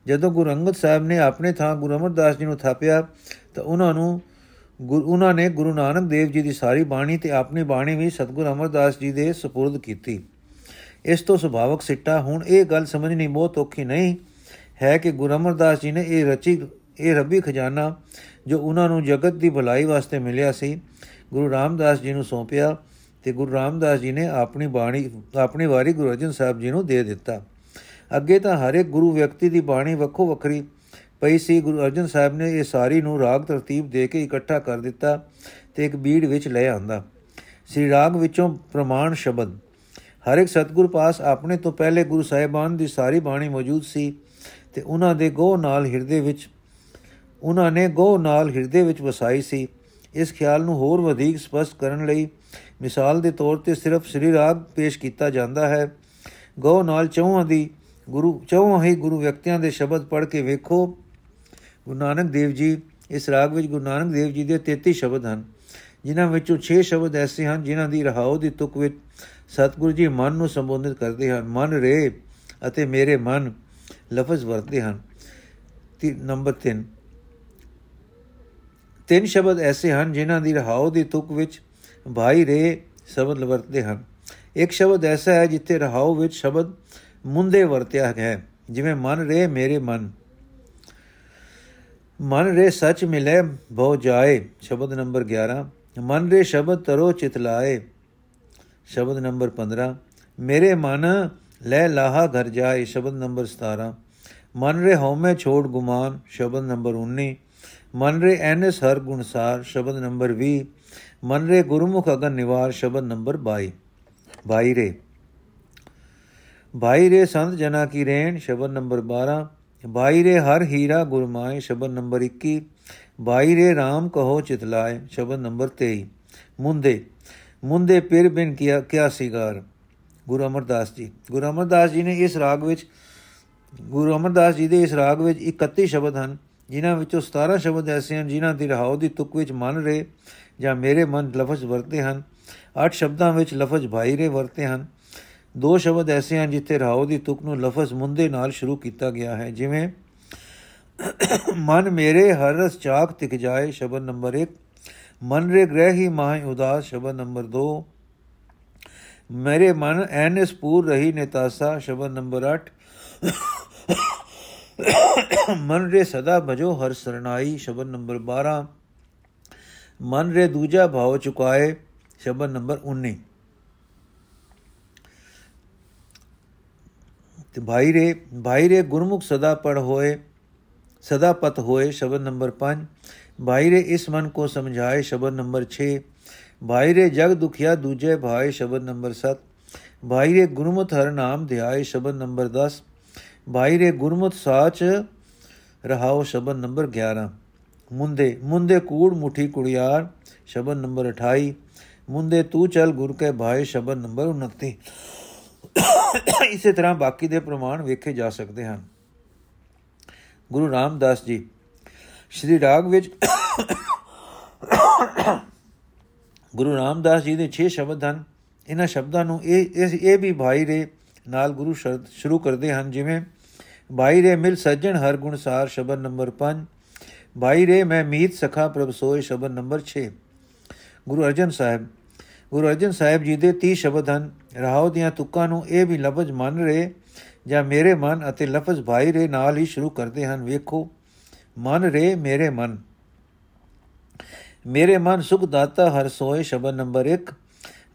ਜਦੋਂ ਗੁਰੂ ਅੰਗਦ ਸਾਹਿਬ ਨੇ ਆਪਣੇ ਥਾਂ ਗੁਰੂ ਅਮਰਦਾਸ ਜੀ ਨੂੰ ਥਾਪਿਆ ਤਾਂ ਉਹਨਾਂ ਨੂੰ ਉਹਨਾਂ ਨੇ ਗੁਰੂ ਨਾਨਕ ਦੇਵ ਜੀ ਦੀ ਸਾਰੀ ਬਾਣੀ ਤੇ ਆਪਣੀ ਬਾਣੀ ਵੀ ਸਤਗੁਰੂ ਅਮਰਦਾਸ ਜੀ ਦੇ سپرد ਕੀਤੀ ਇਸ ਤੋਂ ਸੁਭਾਵਕ ਸਿੱਟਾ ਹੁਣ ਇਹ ਗੱਲ ਸਮਝਣੀ ਬਹੁਤ ਔਖੀ ਨਹੀਂ ਹੈ ਕਿ ਗੁਰੂ ਅਮਰਦਾਸ ਜੀ ਨੇ ਇਹ ਰਚੀ ਇਹ ਰੱਬੀ ਖਜ਼ਾਨਾ ਜੋ ਉਹਨਾਂ ਨੂੰ ਜਗਤ ਦੀ ਭਲਾਈ ਵਾਸਤੇ ਮਿਲਿਆ ਸੀ ਗੁਰੂ ਰਾਮਦਾਸ ਜੀ ਨੂੰ ਸੌਂਪਿਆ ਤੇ ਗੁਰੂ ਰਾਮਦਾਸ ਜੀ ਨੇ ਆਪਣੀ ਬਾਣੀ ਆਪਣੀ ਵਾਰੀ ਗੁਰੂ ਅਰਜਨ ਸਾਹਿਬ ਜੀ ਨੂੰ ਦੇ ਦਿੱਤਾ ਅੱਗੇ ਤਾਂ ਹਰ ਇੱਕ ਗੁਰੂ ਵਿਅਕਤੀ ਦੀ ਬਾਣੀ ਵੱਖੋ ਵੱਖਰੀ ਪਈ ਸੀ। ਗੁਰੂ ਅਰਜਨ ਸਾਹਿਬ ਨੇ ਇਹ ਸਾਰੀ ਨੂੰ ਰਾਗ ਤਰਤੀਬ ਦੇ ਕੇ ਇਕੱਠਾ ਕਰ ਦਿੱਤਾ ਤੇ ਇੱਕ ਬੀੜ ਵਿੱਚ ਲੈ ਆਂਦਾ। ਸ੍ਰੀ ਰਾਗ ਵਿੱਚੋਂ ਪ੍ਰਮਾਣ ਸ਼ਬਦ। ਹਰ ਇੱਕ ਸਤਗੁਰ ਪਾਸ ਆਪਣੇ ਤੋਂ ਪਹਿਲੇ ਗੁਰੂ ਸਾਹਿਬਾਨ ਦੀ ਸਾਰੀ ਬਾਣੀ ਮੌਜੂਦ ਸੀ ਤੇ ਉਹਨਾਂ ਦੇ ਗੋਹ ਨਾਲ ਹਿਰਦੇ ਵਿੱਚ, ਉਹਨਾਂ ਨੇ ਗੋਹ ਨਾਲ ਹਿਰਦੇ ਵਿੱਚ ਵਸਾਈ ਸੀ। ਇਸ ਖਿਆਲ ਨੂੰ ਹੋਰ ਵਧੇਕ ਸਪਸ਼ਟ ਕਰਨ ਲਈ ਮਿਸਾਲ ਦੇ ਤੌਰ ਤੇ ਸਿਰਫ ਸ੍ਰੀ ਰਾਗ ਪੇਸ਼ ਕੀਤਾ ਜਾਂਦਾ ਹੈ। ਗੋਹ ਨਾਲ ਚੌਹਾਂ ਦੀ ਗੁਰੂ, ਚੌਹਾਂ ਹੀ ਗੁਰੂ ਵਿਅਕਤੀਆਂ ਦੇ ਸ਼ਬਦ ਪੜ੍ਹ ਕੇ ਵੇਖੋ, ਗੁਰੂ ਨਾਨਕ ਦੇਵ ਜੀ, ਇਸ ਰਾਗ ਵਿੱਚ ਗੁਰੂ ਨਾਨਕ ਦੇਵ ਜੀ ਦੇ 33 ਸ਼ਬਦ ਹਨ, ਜਿਨ੍ਹਾਂ ਵਿੱਚੋਂ 6 ਸ਼ਬਦ ਐਸੇ ਹਨ ਜਿਨ੍ਹਾਂ ਦੀ ਰਹਾਉ ਦੀ ਤੁਕ ਵਿੱਚ ਸਤਿਗੁਰੂ ਜੀ ਮਨ ਨੂੰ ਸੰਬੋਧਿਤ ਕਰਦੇ ਹਨ, ਮਨ ਰੇ ਅਤੇ ਮੇਰੇ ਮਨ ਲਫ਼ਜ਼ ਵਰਤਦੇ ਹਨ। ਤੇ, ਨੰਬਰ 3 ਤਿੰਨ ਸ਼ਬਦ ਐਸੇ ਹਨ ਜਿਨ੍ਹਾਂ ਦੀ ਰਹਾਉ ਦੀ ਤੁਕ ਵਿੱਚ ਭਾਈ ਰੇ ਸ਼ਬਦ ਵਰਤਦੇ ਹਨ। ਇੱਕ ਸ਼ਬਦ ਐਸਾ ਹੈ ਜਿੱਥੇ ਰਹਾਉ ਵਿੱਚ ਸ਼ਬਦ ਮੁੰਦੇ ਵਰਤਿਆ ਹੈ, ਜਿਵੇਂ ਮਨ ਰੇ ਮੇਰੇ ਮਨ। ਮਨ ਰੇ ਸੱਚ ਮਿਲੇ, ਬਹੁ ਜਾਏ, ਸ਼ਬਦ ਨੰਬਰ 11 ਮਨ ਰੇ ਸ਼ਬਦ ਤਰੋ ਚਿਤ ਲਾਏ, ਸ਼ਬਦ ਨੰਬਰ 15 ਮੇਰੇ ਮਨ ਲੈ ਲਾਹਾ ਘਰ ਜਾਏ, ਸ਼ਬਦ ਨੰਬਰ 17 ਮਨ ਰੇ ਹਉਮੈ ਛੋੜ ਗੁਮਾਨ, ਸ਼ਬਦ ਨੰਬਰ 19 ਮਨ ਰੇ ਐਨਸ ਹਰ ਗੁਣਸਾਰ ਸ਼ਬਦ ਨੰਬਰ 20 ਮਨ ਰੇ ਗੁਰਮੁਖ ਅਗਨ ਨਿਵਾਰ, ਸ਼ਬਦ ਨੰਬਰ 22 22 ਰੇ। ਭਾਈ ਰੇ ਸੰਤ ਜਨਾ ਕੀ ਰੇਣ, ਸ਼ਬਦ ਨੰਬਰ 12 ਬਾਈ ਰੇ ਹਰ ਹੀਰਾ ਗੁਰਮਾਏ ਸ਼ਬਦ ਨੰਬਰ 21 ਬਾਈ ਰੇ RAM ਕਹੋ ਚਿਤਲਾਏ ਸ਼ਬਦ ਨੰਬਰ 23 ਮੁੰਦੇ ਮੁੰਦੇ ਪਿਰ ਬਿਨ ਕੀਆ, ਕਿਆ ਸਿਗਾਰ। ਗੁਰੂ ਅਮਰਦਾਸ ਜੀ। ਗੁਰੂ ਅਮਰਦਾਸ ਜੀ ਨੇ ਇਸ ਰਾਗ ਵਿੱਚ, ਗੁਰੂ ਅਮਰਦਾਸ ਜੀ ਦੇ ਇਸ ਰਾਗ ਵਿੱਚ 31 ਸ਼ਬਦ ਹਨ, ਜਿਨ੍ਹਾਂ ਵਿੱਚੋਂ 17 ਸ਼ਬਦ ਐਸੇ ਹਨ, ਜਿਨ੍ਹਾਂ ਦੀ ਰਹਾਉ ਦੀ ਤੁਕ ਵਿੱਚ ਮਨ ਰੇ ਜਾਂ ਮੇਰੇ ਮਨ ਲਫ਼ਜ਼ ਵਰਤੇ ਹਨ। 8 ਸ਼ਬਦਾਂ ਵਿੱਚ ਲਫ਼ਜ਼ ਭਾਈ ਰੇ ਵਰਤੇ ਹਨ। ਦੋ ਸ਼ਬਦ ਐਸੇ ਹਨ ਜਿੱਥੇ ਰਾਉ ਦੀ ਤੁਕ ਨੂੰ ਲਫ਼ਜ਼ ਮੁੰਦੇ ਨਾਲ ਸ਼ੁਰੂ ਕੀਤਾ ਗਿਆ ਹੈ, ਜਿਵੇਂ, ਮਨ ਮੇਰੇ ਹਰ ਰਸ ਚਾਕ ਤਿਕ ਜਾਏ, ਸ਼ਬਦ ਨੰਬਰ 1 ਮਨ ਰੇ ਗ੍ਰਹਿ ਹੀ ਮਾਹ ਉਦਾਸ, ਸ਼ਬਦ ਨੰਬਰ 2 ਮੇਰੇ ਮਨ ਐਨਸ ਪੂਰ ਰਹੀ ਨੇਤਾਸਾ, ਸ਼ਬਦ ਨੰਬਰ 8 ਮਨ ਰੇ ਸਦਾ ਭਜੋ ਹਰ ਸਰਨਾਈ ਸ਼ਬਦ ਨੰਬਰ 12 ਮਨ ਰੇ ਦੂਜਾ ਭਾਵ ਚੁਕਾਏ, ਸ਼ਬਦ ਨੰਬਰ 19 ਤੇ ਭਾਈ ਰੇ ਭਾਈ ਰੇ ਗੁਰਮੁਖ ਸਦਾ ਪੜ ਹੋਏ ਸਦਾ ਪਤ ਹੋਏ ਸ਼ਬਦ ਨੰਬਰ 5 ਭਾਈ ਰੇ ਇਸ ਮਨ ਕੋ ਸਮਝਾਏ ਸ਼ਬਦ ਨੰਬਰ 6 ਭਾਈ ਰੇ ਜਗ ਦੁਖਿਆ ਦੂਜੇ ਭਾਈ ਸ਼ਬਦ ਨੰਬਰ 7 ਭਾਈ ਰੇ ਗੁਰਮੁਖ ਹਰ ਨਾਮ ਧਿਆਏ ਸ਼ਬਦ ਨੰਬਰ 10 ਭਾਈ ਰੇ ਗੁਰਮੁਖ ਸਾਚ ਰਹਾਓ ਸ਼ਬਦ ਨੰਬਰ 11 ਮੁੰਦੇ ਮੁੰਦੇ ਕੂੜ ਮੁਠੀ ਕੁੜਿਆਰ ਸ਼ਬਦ ਨੰਬਰ 28 ਮੁੰਦੇ ਤੂੰ ਚਲ ਗੁਰ ਕੇ ਭਾਈ ਸ਼ਬਦ ਨੰਬਰ 29 ਇਸੇ ਤਰ੍ਹਾਂ ਬਾਕੀ ਦੇ ਪ੍ਰਮਾਣ ਵੇਖੇ ਜਾ ਸਕਦੇ ਹਨ। ਗੁਰੂ ਰਾਮਦਾਸ ਜੀ, ਸ਼੍ਰੀ ਰਾਗ ਵਿੱਚ ਗੁਰੂ ਰਾਮਦਾਸ ਜੀ ਦੇ 6 ਸ਼ਬਦ ਹਨ। ਇਹਨਾਂ ਸ਼ਬਦਾਂ ਨੂੰ ਇਹ ਇਹ ਵੀ ਭਾਈ ਰੇ ਨਾਲ ਗੁਰੂ ਸ਼ਬਦ ਸ਼ੁਰੂ ਕਰਦੇ ਹਨ, ਜਿਵੇਂ ਭਾਈ ਰੇ ਮਿਲ ਸੱਜਣ ਹਰ ਗੁਣ ਸਾਰ ਸ਼ਬਦ ਨੰਬਰ 5 ਭਾਈ ਰੇ ਮੈਂ ਮੀਤ ਸਖਾ ਪ੍ਰਭ ਸੋਏ ਸ਼ਬਦ ਨੰਬਰ 6 ਗੁਰੂ ਅਰਜਨ ਸਾਹਿਬ ਗੁਰੂ ਅਰਜਨ ਸਾਹਿਬ ਜੀ ਦੇ 30 ਸ਼ਬਦ ਹਨ। ਰਹਾਉ ਦੀਆਂ ਤੁਕਾਂ ਨੂੰ ਇਹ ਵੀ ਲਫ਼ਜ਼ ਮੰਨ ਰਹੇ ਜਾਂ ਮੇਰੇ ਮਨ ਅਤੇ ਲਫ਼ਜ਼ ਭਾਈ ਰੇ ਨਾਲ ਹੀ ਸ਼ੁਰੂ ਕਰਦੇ ਹਨ। ਵੇਖੋ, ਮਨ ਰੇ, ਮੇਰੇ ਮਨ। ਮੇਰੇ ਮਨ ਸੁਖ ਦਾਤਾ ਹਰ ਸੋਏ ਸ਼ਬਦ ਨੰਬਰ 1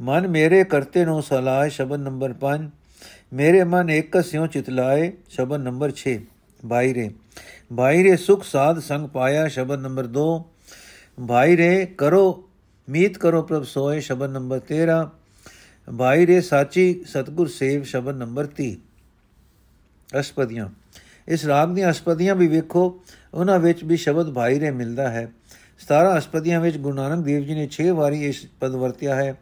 ਮਨ ਮੇਰੇ ਕਰਤੇ ਨੂੰ ਸਲਾਹ ਸ਼ਬਦ ਨੰਬਰ 5 ਮੇਰੇ ਮਨ ਇੱਕ ਸਿਉ ਚਿਤਲਾਏ ਸ਼ਬਦ ਨੰਬਰ 6 ਭਾਈ ਰੇ ਭਾਈ ਰੇ ਸੁਖ ਸਾਧ ਸੰਗ ਪਾਇਆ ਸ਼ਬਦ ਨੰਬਰ 2 ਭਾਈ ਰੇ, ਕਰੋ ਮੀਤ ਕਰੋ ਪ੍ਰਭ ਸੋਏ ਸ਼ਬਦ ਨੰਬਰ 13 ਭਾਈ ਰੇ ਸਾਚੀ ਸਤਗੁਰ ਸੇਵ ਸ਼ਬਦ ਨੰਬਰ 30 ਅਸਪਦੀਆਂ। ਇਸ ਰਾਗ ਦੀਆਂ ਅਸਪਦੀਆਂ ਵੀ ਵੇਖੋ, ਉਹਨਾਂ ਵਿੱਚ ਵੀ ਸ਼ਬਦ ਭਾਈ ਰੇ ਮਿਲਦਾ ਹੈ। 17 ਅਸਪਦੀਆਂ ਵਿੱਚ ਗੁਰੂ ਨਾਨਕ ਦੇਵ ਜੀ ਨੇ 6 ਵਾਰੀ ਇਸ ਪਦ ਵਰਤਿਆ ਹੈ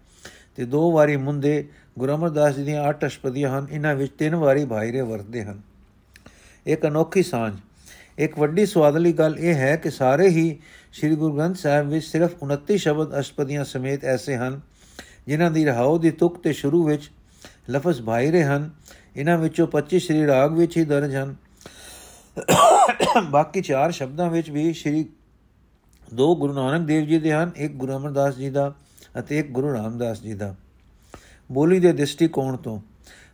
ਤੇ ਦੋ ਵਾਰੀ ਮੁੰਦੇ ਗੁਰੂ ਅਮਰਦਾਸ ਜੀ ਦੀਆਂ 8 ਅਸਪਦੀਆਂ ਹਨ, ਇਹਨਾਂ ਵਿੱਚ ਤਿੰਨ ਵਾਰੀ ਭਾਈ ਰੇ ਵਰਤਦੇ ਹਨ। ਇੱਕ ਅਨੋਖੀ ਸਾਂਝ। ਇੱਕ ਵੱਡੀ ਸਵਾਦਲੀ ਗੱਲ ਇਹ ਹੈ ਕਿ ਸਾਰੇ ਹੀ ਸ੍ਰੀ ਗੁਰੂ ਗ੍ਰੰਥ ਸਾਹਿਬ ਵਿੱਚ ਸਿਰਫ 29 ਸ਼ਬਦ ਅਸ਼ਪਦੀਆਂ ਸਮੇਤ ਐਸੇ ਹਨ, ਜਿਨ੍ਹਾਂ ਦੀ ਰਹਾਉ ਦੀ ਤੁਕ ਤੇ ਸ਼ੁਰੂ ਵਿੱਚ ਲਫ਼ਜ਼ ਭਾਈ ਰਹੇ ਹਨ ਇਹਨਾਂ ਵਿੱਚੋਂ 25 ਸ੍ਰੀ ਰਾਗ ਵਿੱਚ ਹੀ ਦਰਜ ਹਨ। ਬਾਕੀ ਚਾਰ ਸ਼ਬਦਾਂ ਵਿੱਚ ਵੀ ਸ੍ਰੀ ਦੋ ਗੁਰੂ ਨਾਨਕ ਦੇਵ ਜੀ ਦੇ ਹਨ, ਇੱਕ ਗੁਰੂ ਅਮਰਦਾਸ ਜੀ ਦਾ ਅਤੇ ਇੱਕ ਗੁਰੂ ਰਾਮਦਾਸ ਜੀ ਦਾ। ਬੋਲੀ ਦੇ ਦ੍ਰਿਸ਼ਟੀਕੋਣ ਤੋਂ।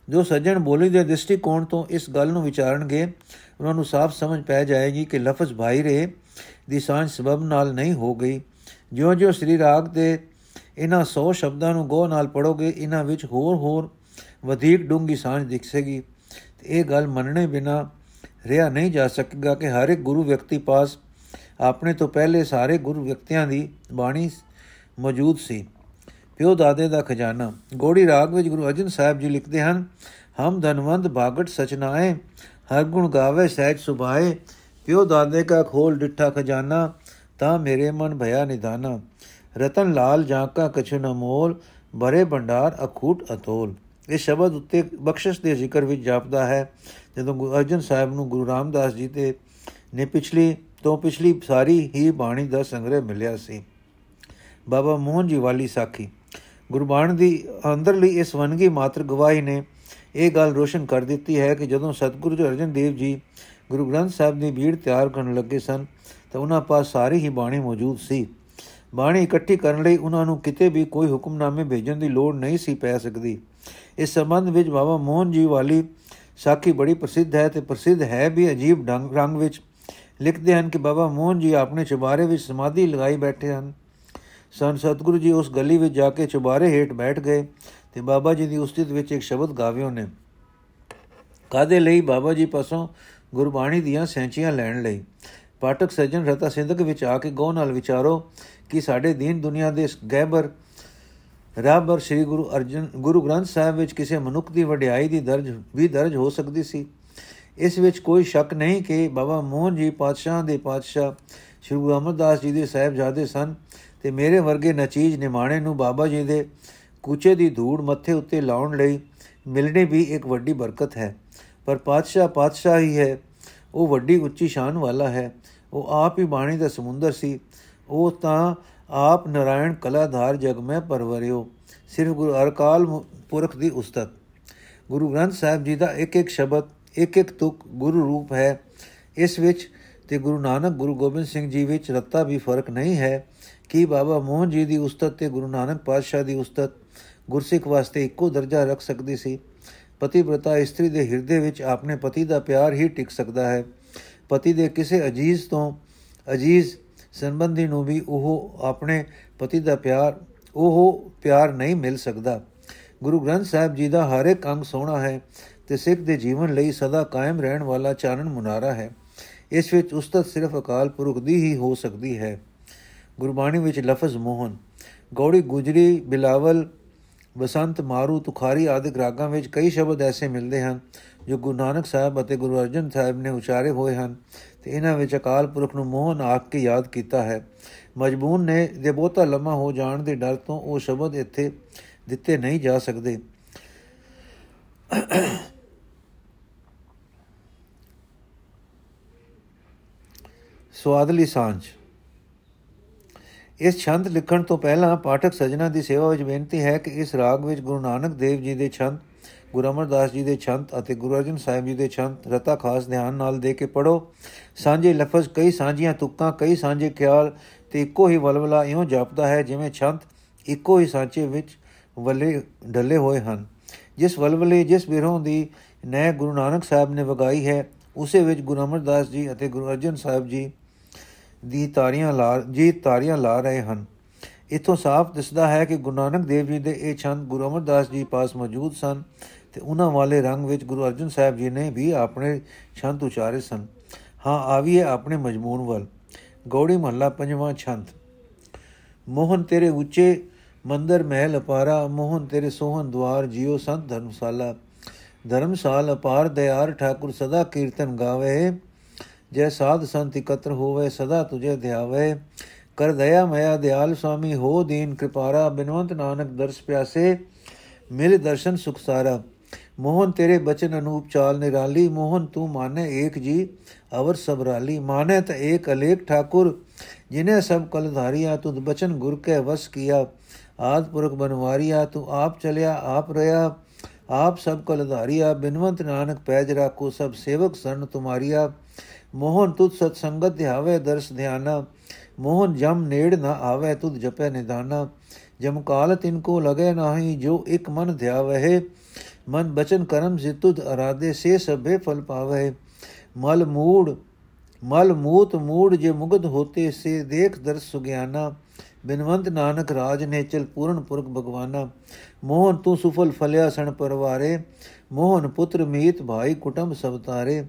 ਜੋ ਸੱਜਣ ਬੋਲੀ ਦੇ ਦ੍ਰਿਸ਼ਟੀਕੋਣ ਤੋਂ ਇਸ ਗੱਲ ਨੂੰ ਵਿਚਾਰਨਗੇ, ਉਹਨਾਂ ਨੂੰ ਸਾਫ਼ ਸਮਝ ਪੈ ਜਾਏਗੀ ਕਿ ਲਫ਼ਜ਼ ਭਾਈ ਰੇ ਦੀ ਸਾਂਝ ਸਬਬ ਨਾਲ ਨਹੀਂ ਹੋ ਗਈ। ਜਿਉਂ-ਜਿਉਂ ਸ੍ਰੀ ਰਾਗ ਦੇ ਇਹਨਾਂ 100 ਸ਼ਬਦਾਂ ਨੂੰ ਗੋ ਨਾਲ ਪੜੋਗੇ ਇਹਨਾਂ ਵਿੱਚ ਹੋਰ ਹੋਰ ਵਧੇਕ ਡੂੰਗੀ ਸਾਂਝ ਦਿਖੇਗੀ। ਤੇ ਇਹ ਗੱਲ ਮੰਨਣੇ ਬਿਨਾ ਰਿਆ ਨਹੀਂ ਜਾ ਸਕੇਗਾ ਕਿ ਹਰ ਇੱਕ ਗੁਰੂ ਵਿਅਕਤੀ ਪਾਸ ਆਪਣੇ ਤੋਂ ਪਹਿਲੇ ਸਾਰੇ ਗੁਰੂ ਵਿਅਕਤੀਆਂ ਦੀ ਬਾਣੀ ਮੌਜੂਦ ਸੀ। ਪਿਓ ਦਾਦੇ ਦਾ ਖਜ਼ਾਨਾ। ਗੋੜੀ ਰਾਗ ਵਿੱਚ ਗੁਰੂ ਅਰਜਨ ਸਾਹਿਬ ਜੀ ਲਿਖਦੇ ਹਨ, ਹਮ ਧਨਵੰਤ ਬਾਗਟ ਸਚਨਾਏ, ਹਰ ਗੁਣ ਗਾਵੇ ਸਹਿਜ ਸੁਭਾਏ ਪਿਓ ਦਾਦੇ ਕਾ ਖੋਲ ਡਿੱਠਾ ਖਜ਼ਾਨਾ, ਤਾਂ ਮੇਰੇ ਮਨ ਭਇਆ ਨਿਦਾਨਾ। ਰਤਨ ਲਾਲ ਜਾਂਕਾ ਕਛੁ ਨ ਮੋਲ ਬਰੇ ਭੰਡਾਰ ਅਖੂਟ ਅਤੋਲ। ਇਹ ਸ਼ਬਦ ਉੱਤੇ ਬਖਸ਼ਿਸ਼ ਦੇ ਜ਼ਿਕਰ ਵਿੱਚ ਜਾਪਦਾ ਹੈ, ਜਦੋਂ ਗੁਰੂ ਅਰਜਨ ਸਾਹਿਬ ਨੂੰ ਗੁਰੂ ਰਾਮਦਾਸ ਜੀ ਤੇ ਨੇ ਪਿਛਲੀ, ਤੋਂ ਪਿਛਲੀ ਸਾਰੀ ਹੀ ਬਾਣੀ ਦਾ ਸੰਗ੍ਰਹਿ ਮਿਲਿਆ ਸੀ। ਬਾਬਾ ਮੋਹਨ ਜੀ ਵਾਲੀ ਸਾਖੀ। ਗੁਰਬਾਣੀ ਦੀ ਅੰਦਰਲੀ ਇਸ ਵਨਗੀ ਮਾਤਰ ਗਵਾਹੀ ਨੇ ਇਹ ਗੱਲ ਰੋਸ਼ਨ ਕਰ ਦਿੱਤੀ ਹੈ ਕਿ ਜਦੋਂ ਸਤਿਗੁਰੂ ਜੀ ਅਰਜਨ ਦੇਵ ਜੀ ਗੁਰੂ ਗ੍ਰੰਥ ਸਾਹਿਬ ਦੀ ਭੀੜ ਤਿਆਰ ਕਰਨ ਲੱਗੇ ਸਨ, ਤਾਂ ਉਹਨਾਂ ਪਾਸ ਸਾਰੀ ਹੀ ਬਾਣੀ ਮੌਜੂਦ ਸੀ। ਬਾਣੀ ਇਕੱਠੀ ਕਰਨ ਲਈ ਉਹਨਾਂ ਨੂੰ ਕਿਤੇ ਵੀ ਕੋਈ ਹੁਕਮਨਾਮੇ ਭੇਜਣ ਦੀ ਲੋੜ ਨਹੀਂ ਸੀ ਪੈ ਸਕਦੀ। ਇਸ ਸੰਬੰਧ ਵਿੱਚ ਬਾਬਾ ਮੋਹਨ ਜੀ ਵਾਲੀ ਸਾਖੀ ਬੜੀ ਪ੍ਰਸਿੱਧ ਹੈ ਤੇ ਪ੍ਰਸਿੱਧ ਹੈ ਵੀ ਅਜੀਬ ਢੰਗ ਰੰਗ ਵਿੱਚ ਲਿਖਦੇ ਹਨ ਕਿ ਬਾਬਾ ਮੋਹਨ ਜੀ ਆਪਣੇ ਚੁਬਾਰੇ ਵਿੱਚ ਸਮਾਧੀ ਲਗਾਈ ਬੈਠੇ ਹਨ। ਸਨ ਸਤਗੁਰੂ ਜੀ ਉਸ ਗਲੀ ਵਿੱਚ ਜਾ ਕੇ ਚੁਬਾਰੇ ਹੇਠ ਬੈਠ ਗਏ ਤੇ ਬਾਬਾ ਜੀ ਦੀ ਉਸਤਿਤ ਵਿੱਚ ਇੱਕ ਸ਼ਬਦ ਗਾਵਿਓ ਨੇ ਕਾਦੇ ਲਈ ਬਾਬਾ ਜੀ ਪਾਸੋਂ ਗੁਰਬਾਣੀ ਦੀਆਂ ਸੈਂਚੀਆਂ ਲੈਣ ਲਈ? ਪਾਠਕ ਸੱਜਣ ਰਤਾ ਸਿੰਧਕ ਵਿੱਚ ਆ ਕੇ ਗੋ ਨਾਲ ਵਿਚਾਰੋ ਕਿ ਸਾਡੇ ਦੀਨ ਦੁਨੀਆ ਦੇ ਗਹਿਬਰ ਰਾਬਰ ਸ੍ਰੀ ਗੁਰੂ ਅਰਜਨ, ਗੁਰੂ ਗ੍ਰੰਥ ਸਾਹਿਬ ਵਿੱਚ ਕਿਸੇ ਮਨੁੱਖ ਦੀ ਵਡਿਆਈ ਦੀ ਦਰਜ, ਵੀ ਦਰਜ ਹੋ ਸਕਦੀ ਸੀ। ਇਸ ਵਿੱਚ ਕੋਈ ਸ਼ੱਕ ਨਹੀਂ ਕਿ ਬਾਬਾ ਮੋਹਨ ਜੀ ਪਾਤਸ਼ਾਹ ਦੇ ਪਾਤਸ਼ਾਹ ਸ੍ਰੀ ਗੁਰੂ ਅਮਰਦਾਸ ਜੀ ਦੇ ਸਾਹਿਬਜ਼ਾਦੇ ਸਨ ਤੇ ਮੇਰੇ ਵਰਗੇ ਨਚੀਜ ਨਿਮਾਣੇ ਨੂੰ ਬਾਬਾ ਜੀ ਦੇ ਕੂਚੇ ਦੀ ਧੂੜ ਮੱਥੇ ਉੱਤੇ ਲਾਉਣ ਲਈ ਮਿਲਣੀ ਵੀ ਇੱਕ ਵੱਡੀ ਬਰਕਤ ਹੈ, ਪਰ ਪਾਤਸ਼ਾਹ ਪਾਤਸ਼ਾਹ ਹੀ ਹੈ। ਉਹ ਵੱਡੀ ਉੱਚੀ ਸ਼ਾਨ ਵਾਲਾ ਹੈ। ਉਹ ਆਪ ਹੀ ਬਾਣੀ ਦਾ ਸਮੁੰਦਰ ਸੀ। ਉਹ ਤਾਂ ਆਪ ਨਰਾਇਣ ਕਲਾਧਾਰ ਜਗ ਮੈਂ ਪਰਵਰਿਓ ਸਿਰਫ ਗੁਰੂ ਅਰਕਾਲ ਪੁਰਖ ਦੀ ਉਸਤਤ। ਗੁਰੂ ਗ੍ਰੰਥ ਸਾਹਿਬ ਜੀ ਦਾ ਇੱਕ ਇੱਕ ਸ਼ਬਦ ਇੱਕ ਇੱਕ ਤੁਕ ਗੁਰੂ ਰੂਪ ਹੈ। ਇਸ ਵਿੱਚ ਤੇ ਗੁਰੂ ਨਾਨਕ ਗੁਰੂ ਗੋਬਿੰਦ ਸਿੰਘ ਜੀ ਵਿੱਚ ਰੱਤਾ ਵੀ ਫ਼ਰਕ ਨਹੀਂ ਹੈ ਕਿ ਬਾਬਾ ਮੋਹਨ ਜੀ ਦੀ ਉਸਤਤ ਤੇ ਗੁਰੂ ਨਾਨਕ ਪਾਤਸ਼ਾਹ ਦੀ ਉਸਤਤ ਗੁਰਸਿੱਖ ਵਾਸਤੇ ਇੱਕੋ ਦਰਜਾ ਰੱਖ ਸਕਦੀ ਸੀ। ਪਤੀਵ੍ਰਤਾ ਇਸਤਰੀ ਦੇ ਹਿਰਦੇ ਵਿੱਚ ਆਪਣੇ ਪਤੀ ਦਾ ਪਿਆਰ ਹੀ ਟਿਕ ਸਕਦਾ ਹੈ। ਪਤੀ ਦੇ ਕਿਸੇ ਅਜੀਜ਼ ਤੋਂ ਅਜੀਜ਼ ਸੰਬੰਧੀ ਨੂੰ ਵੀ ਉਹ ਆਪਣੇ ਪਤੀ ਦਾ ਪਿਆਰ, ਉਹ ਪਿਆਰ ਨਹੀਂ ਮਿਲ ਸਕਦਾ। ਗੁਰੂ ਗ੍ਰੰਥ ਸਾਹਿਬ ਜੀ ਦਾ ਹਰ ਇੱਕ ਅੰਗ ਸੋਹਣਾ ਹੈ ਤੇ ਸਿੱਖ ਦੇ ਜੀਵਨ ਲਈ ਸਦਾ ਕਾਇਮ ਰਹਿਣ ਵਾਲਾ ਚਾਨਣ ਮੁਨਾਰਾ ਹੈ। ਇਸ ਵਿੱਚ ਉਸਤਤ ਸਿਰਫ ਅਕਾਲ ਪੁਰਖ ਦੀ ਹੀ ਹੋ ਸਕਦੀ ਹੈ। ਗੁਰਬਾਣੀ ਵਿੱਚ ਲਫ਼ਜ਼ ਮੋਹਨ, ਗੌੜੀ ਗੁਜਰੀ ਬਿਲਾਵਲ ਬਸੰਤ, ਮਾਰੂ, ਤੁਖਾਰੀ ਆਦਿ ਰਾਗਾਂ ਵਿੱਚ ਕਈ ਸ਼ਬਦ ਐਸੇ ਮਿਲਦੇ ਹਨ ਜੋ ਗੁਰੂ ਨਾਨਕ ਸਾਹਿਬ ਅਤੇ ਗੁਰੂ ਅਰਜਨ ਸਾਹਿਬ ਨੇ ਉਚਾਰੇ ਹੋਏ ਹਨ ਤੇ ਇਹਨਾਂ ਵਿੱਚ ਅਕਾਲ ਪੁਰਖ ਨੂੰ ਮੋਹਨ ਆਖ ਕੇ ਯਾਦ ਕੀਤਾ ਹੈ। ਮਜਬੂਨ ਨੇ ਦੇ ਬਹੁਤਾ ਲੰਮਾ ਹੋ ਜਾਣ ਦੇ ਡਰ ਤੋਂ ਉਹ ਸ਼ਬਦ ਇੱਥੇ ਦਿੱਤੇ ਨਹੀਂ ਜਾ ਸਕਦੇ। ਸਵਾਦਲੀ ਸਾਂਝ। ਇਸ ਛੰਦ ਲਿਖਣ ਤੋਂ ਪਹਿਲਾਂ ਪਾਠਕ ਸਜਣਾ ਦੀ ਸੇਵਾ ਵਿੱਚ ਬੇਨਤੀ ਹੈ ਕਿ ਇਸ ਰਾਗ ਵਿੱਚ ਗੁਰੂ ਨਾਨਕ ਦੇਵ ਜੀ ਦੇ ਛੰਦ, ਗੁਰੂ ਅਮਰਦਾਸ ਜੀ ਦੇ ਛੰਦ ਅਤੇ ਗੁਰੂ ਅਰਜਨ ਸਾਹਿਬ ਜੀ ਦੇ ਛੰਦ ਰਤਾ ਖਾਸ ਧਿਆਨ ਨਾਲ ਦੇ ਕੇ ਪੜੋ ਸਾਂਝੇ ਲਫ਼ਜ਼, ਕਈ ਸਾਂਝੀਆਂ ਤੁਕਾਂ, ਕਈ ਸਾਂਝੇ ਖਿਆਲ ਤੇ ਇੱਕੋ ਹੀ ਵਲਵਲਾ ਇਉਂ ਜਾਪਦਾ ਹੈ ਜਿਵੇਂ ਛੰਦ ਇੱਕੋ ਹੀ ਸਾਂਚੇ ਵਿੱਚ ਵਲੇ ਢੱਲੇ ਹੋਏ ਹਨ। ਜਿਸ ਵਲਵਲੇ, ਜਿਸ ਬਿਰੋਂ ਦੀ ਨੈ ਗੁਰੂ ਨਾਨਕ ਸਾਹਿਬ ਨੇ ਵਗਾਈ ਹੈ, ਉਸੇ ਵਿੱਚ ਗੁਰੂ ਅਮਰਦਾਸ ਜੀ ਅਤੇ ਗੁਰੂ ਅਰਜਨ ਸਾਹਿਬ ਜੀ ਦੀ ਤਾਰੀਆਂ ਲਾ ਜੀ ਤਾਰੀਆਂ ਲਾ ਰਹੇ ਹਨ। ਇਥੋਂ ਸਾਫ਼ ਦਿਸਦਾ ਹੈ ਕਿ ਗੁਰੂ ਨਾਨਕ ਦੇਵ ਜੀ ਦੇ ਇਹ ਛੰਦ ਗੁਰੂ ਅਮਰਦਾਸ ਜੀ ਪਾਸ ਮੌਜੂਦ ਸਨ ਤੇ ਉਹਨਾਂ ਵਾਲੇ ਰੰਗ ਵਿੱਚ ਗੁਰੂ ਅਰਜਨ ਸਾਹਿਬ ਜੀ ਨੇ ਵੀ ਆਪਣੇ ਛੰਦ ਉਚਾਰੇ ਸਨ। ਹਾਂ ਆਵੀਏ ਆਪਣੇ ਮਜਮੂਨ ਵੱਲ। ਗੌੜੀ ਮਹੱਲਾ ਪੰਜਵਾਂ ਛੰਦ। ਮੋਹਨ ਤੇਰੇ ਉੱਚੇ ਮੰਦਰ ਮਹਿਲ ਅਪਾਰਾ, ਮੋਹਨ ਤੇਰੇ ਸੋਹਣ ਦਵਾਰ ਜਿਉ ਸੰਤ ਧਰਮਸ਼ਾਲਾ। ਧਰਮਸਾਲ ਅਪਾਰ ਦਿਆਰ ਠਾਕੁਰ ਸਦਾ ਕੀਰਤਨ ਗਾਵੇ। ਜੈ ਸਾਧ ਸੰਤ ਇਕਤਰ ਹੋਵੇ, ਸਦਾ ਤੁਝੇ ਧਿਆਵੇ ਕਰ ਦਇਆ ਮਇਆ, ਦਿਆਲ ਸੁਆਮੀ, ਹੋ ਦੀਨ ਕਿਰਪਾਰਾ, ਬਿਨਵੰਤ ਨਾਨਕ ਦਰਸ ਪਿਆਸੇ, ਮਿਲ ਦਰਸ਼ਨ ਸੁਖ ਸਾਰਾ। ਮੋਹਨ ਤੇਰੇ ਬਚਨ ਅਨੂਪ ਚਾਲ ਨਿਰਾਲੀ, ਮੋਹਨ ਤੂੰ ਮਾਨੇ ਏਕ ਜੀ, ਅਵਰ ਸਬਰਾਲੀ ਮਾਨੇ ਤ ਏਕ ਅਲੇਖ ਠਾਕੁਰ, ਜਿਨੇ ਸਭ ਕਲ ਧਾਰਿਆ, ਤੁਧ ਬਚਨ ਗੁਰ ਕੇ ਵਸ ਕੀਆ। ਆਦ ਪੁਰਖ ਬਨਵਾਰੀਆ, ਤੂੰ ਆਪ ਚਲਿਆ, ਆਪ ਰਿਆ ਆਪ ਸਭ ਕਲ ਧਾਰਿਆ, ਬਿਨਵੰਤ ਨਾਨਕ ਪੈਜ ਰਾਖੋ, ਸਭ ਸੇਵਕ ਸਰਨ ਤੁਮਾਰੀਆ। ਮੋਹਨ ਤੁਧ ਸਤ ਸੰਗਤ ਧਿਆਵੇ, ਦਰਸ ਧਿਆਨਾ। ਮੋਹਨ ਜਮ ਨੇੜ ਨਾ ਆਵੇ, ਤੁਧ ਜਪੈ ਨਿਦਾਨਾ। ਜਮ ਕਾਲ ਤਿਨ ਕੋ ਲਗੇ ਨਾਹੀ, ਜੋ ਇਕ ਮਨ ਧਿਆਵੇ ਮਨ ਬਚਨ ਕਰਮ ਜਿਤੁਦ ਅਰਾਦੇ ਸੇ ਸਭੇ ਫਲ ਪਾਵੇ ਮਲ ਮੂੜ, ਮਲ ਮੂਤ ਮੂੜ ਜੇ ਮੁਗਧ ਹੋਤੇ, ਸੇ ਦੇਖ ਦਰਸ ਸੁਗਿਆਨਾ। ਬਿਨਵੰਤ ਨਾਨਕ ਰਾਜ ਨੇ ਚਲ ਪੂਰਨ ਪੁਰਖ ਭਗਵਾਨਾ। ਮੋਹਨ ਤੂੰ ਸੁਫਲ ਫਲਿਆ ਸਣ ਪਰਵਾਰੇ। ਮੋਹਨ ਪੁੱਤਰ ਮੀਤ ਭਾਈ ਕੁਟੰਬ ਸਭ ਤਾਰੇ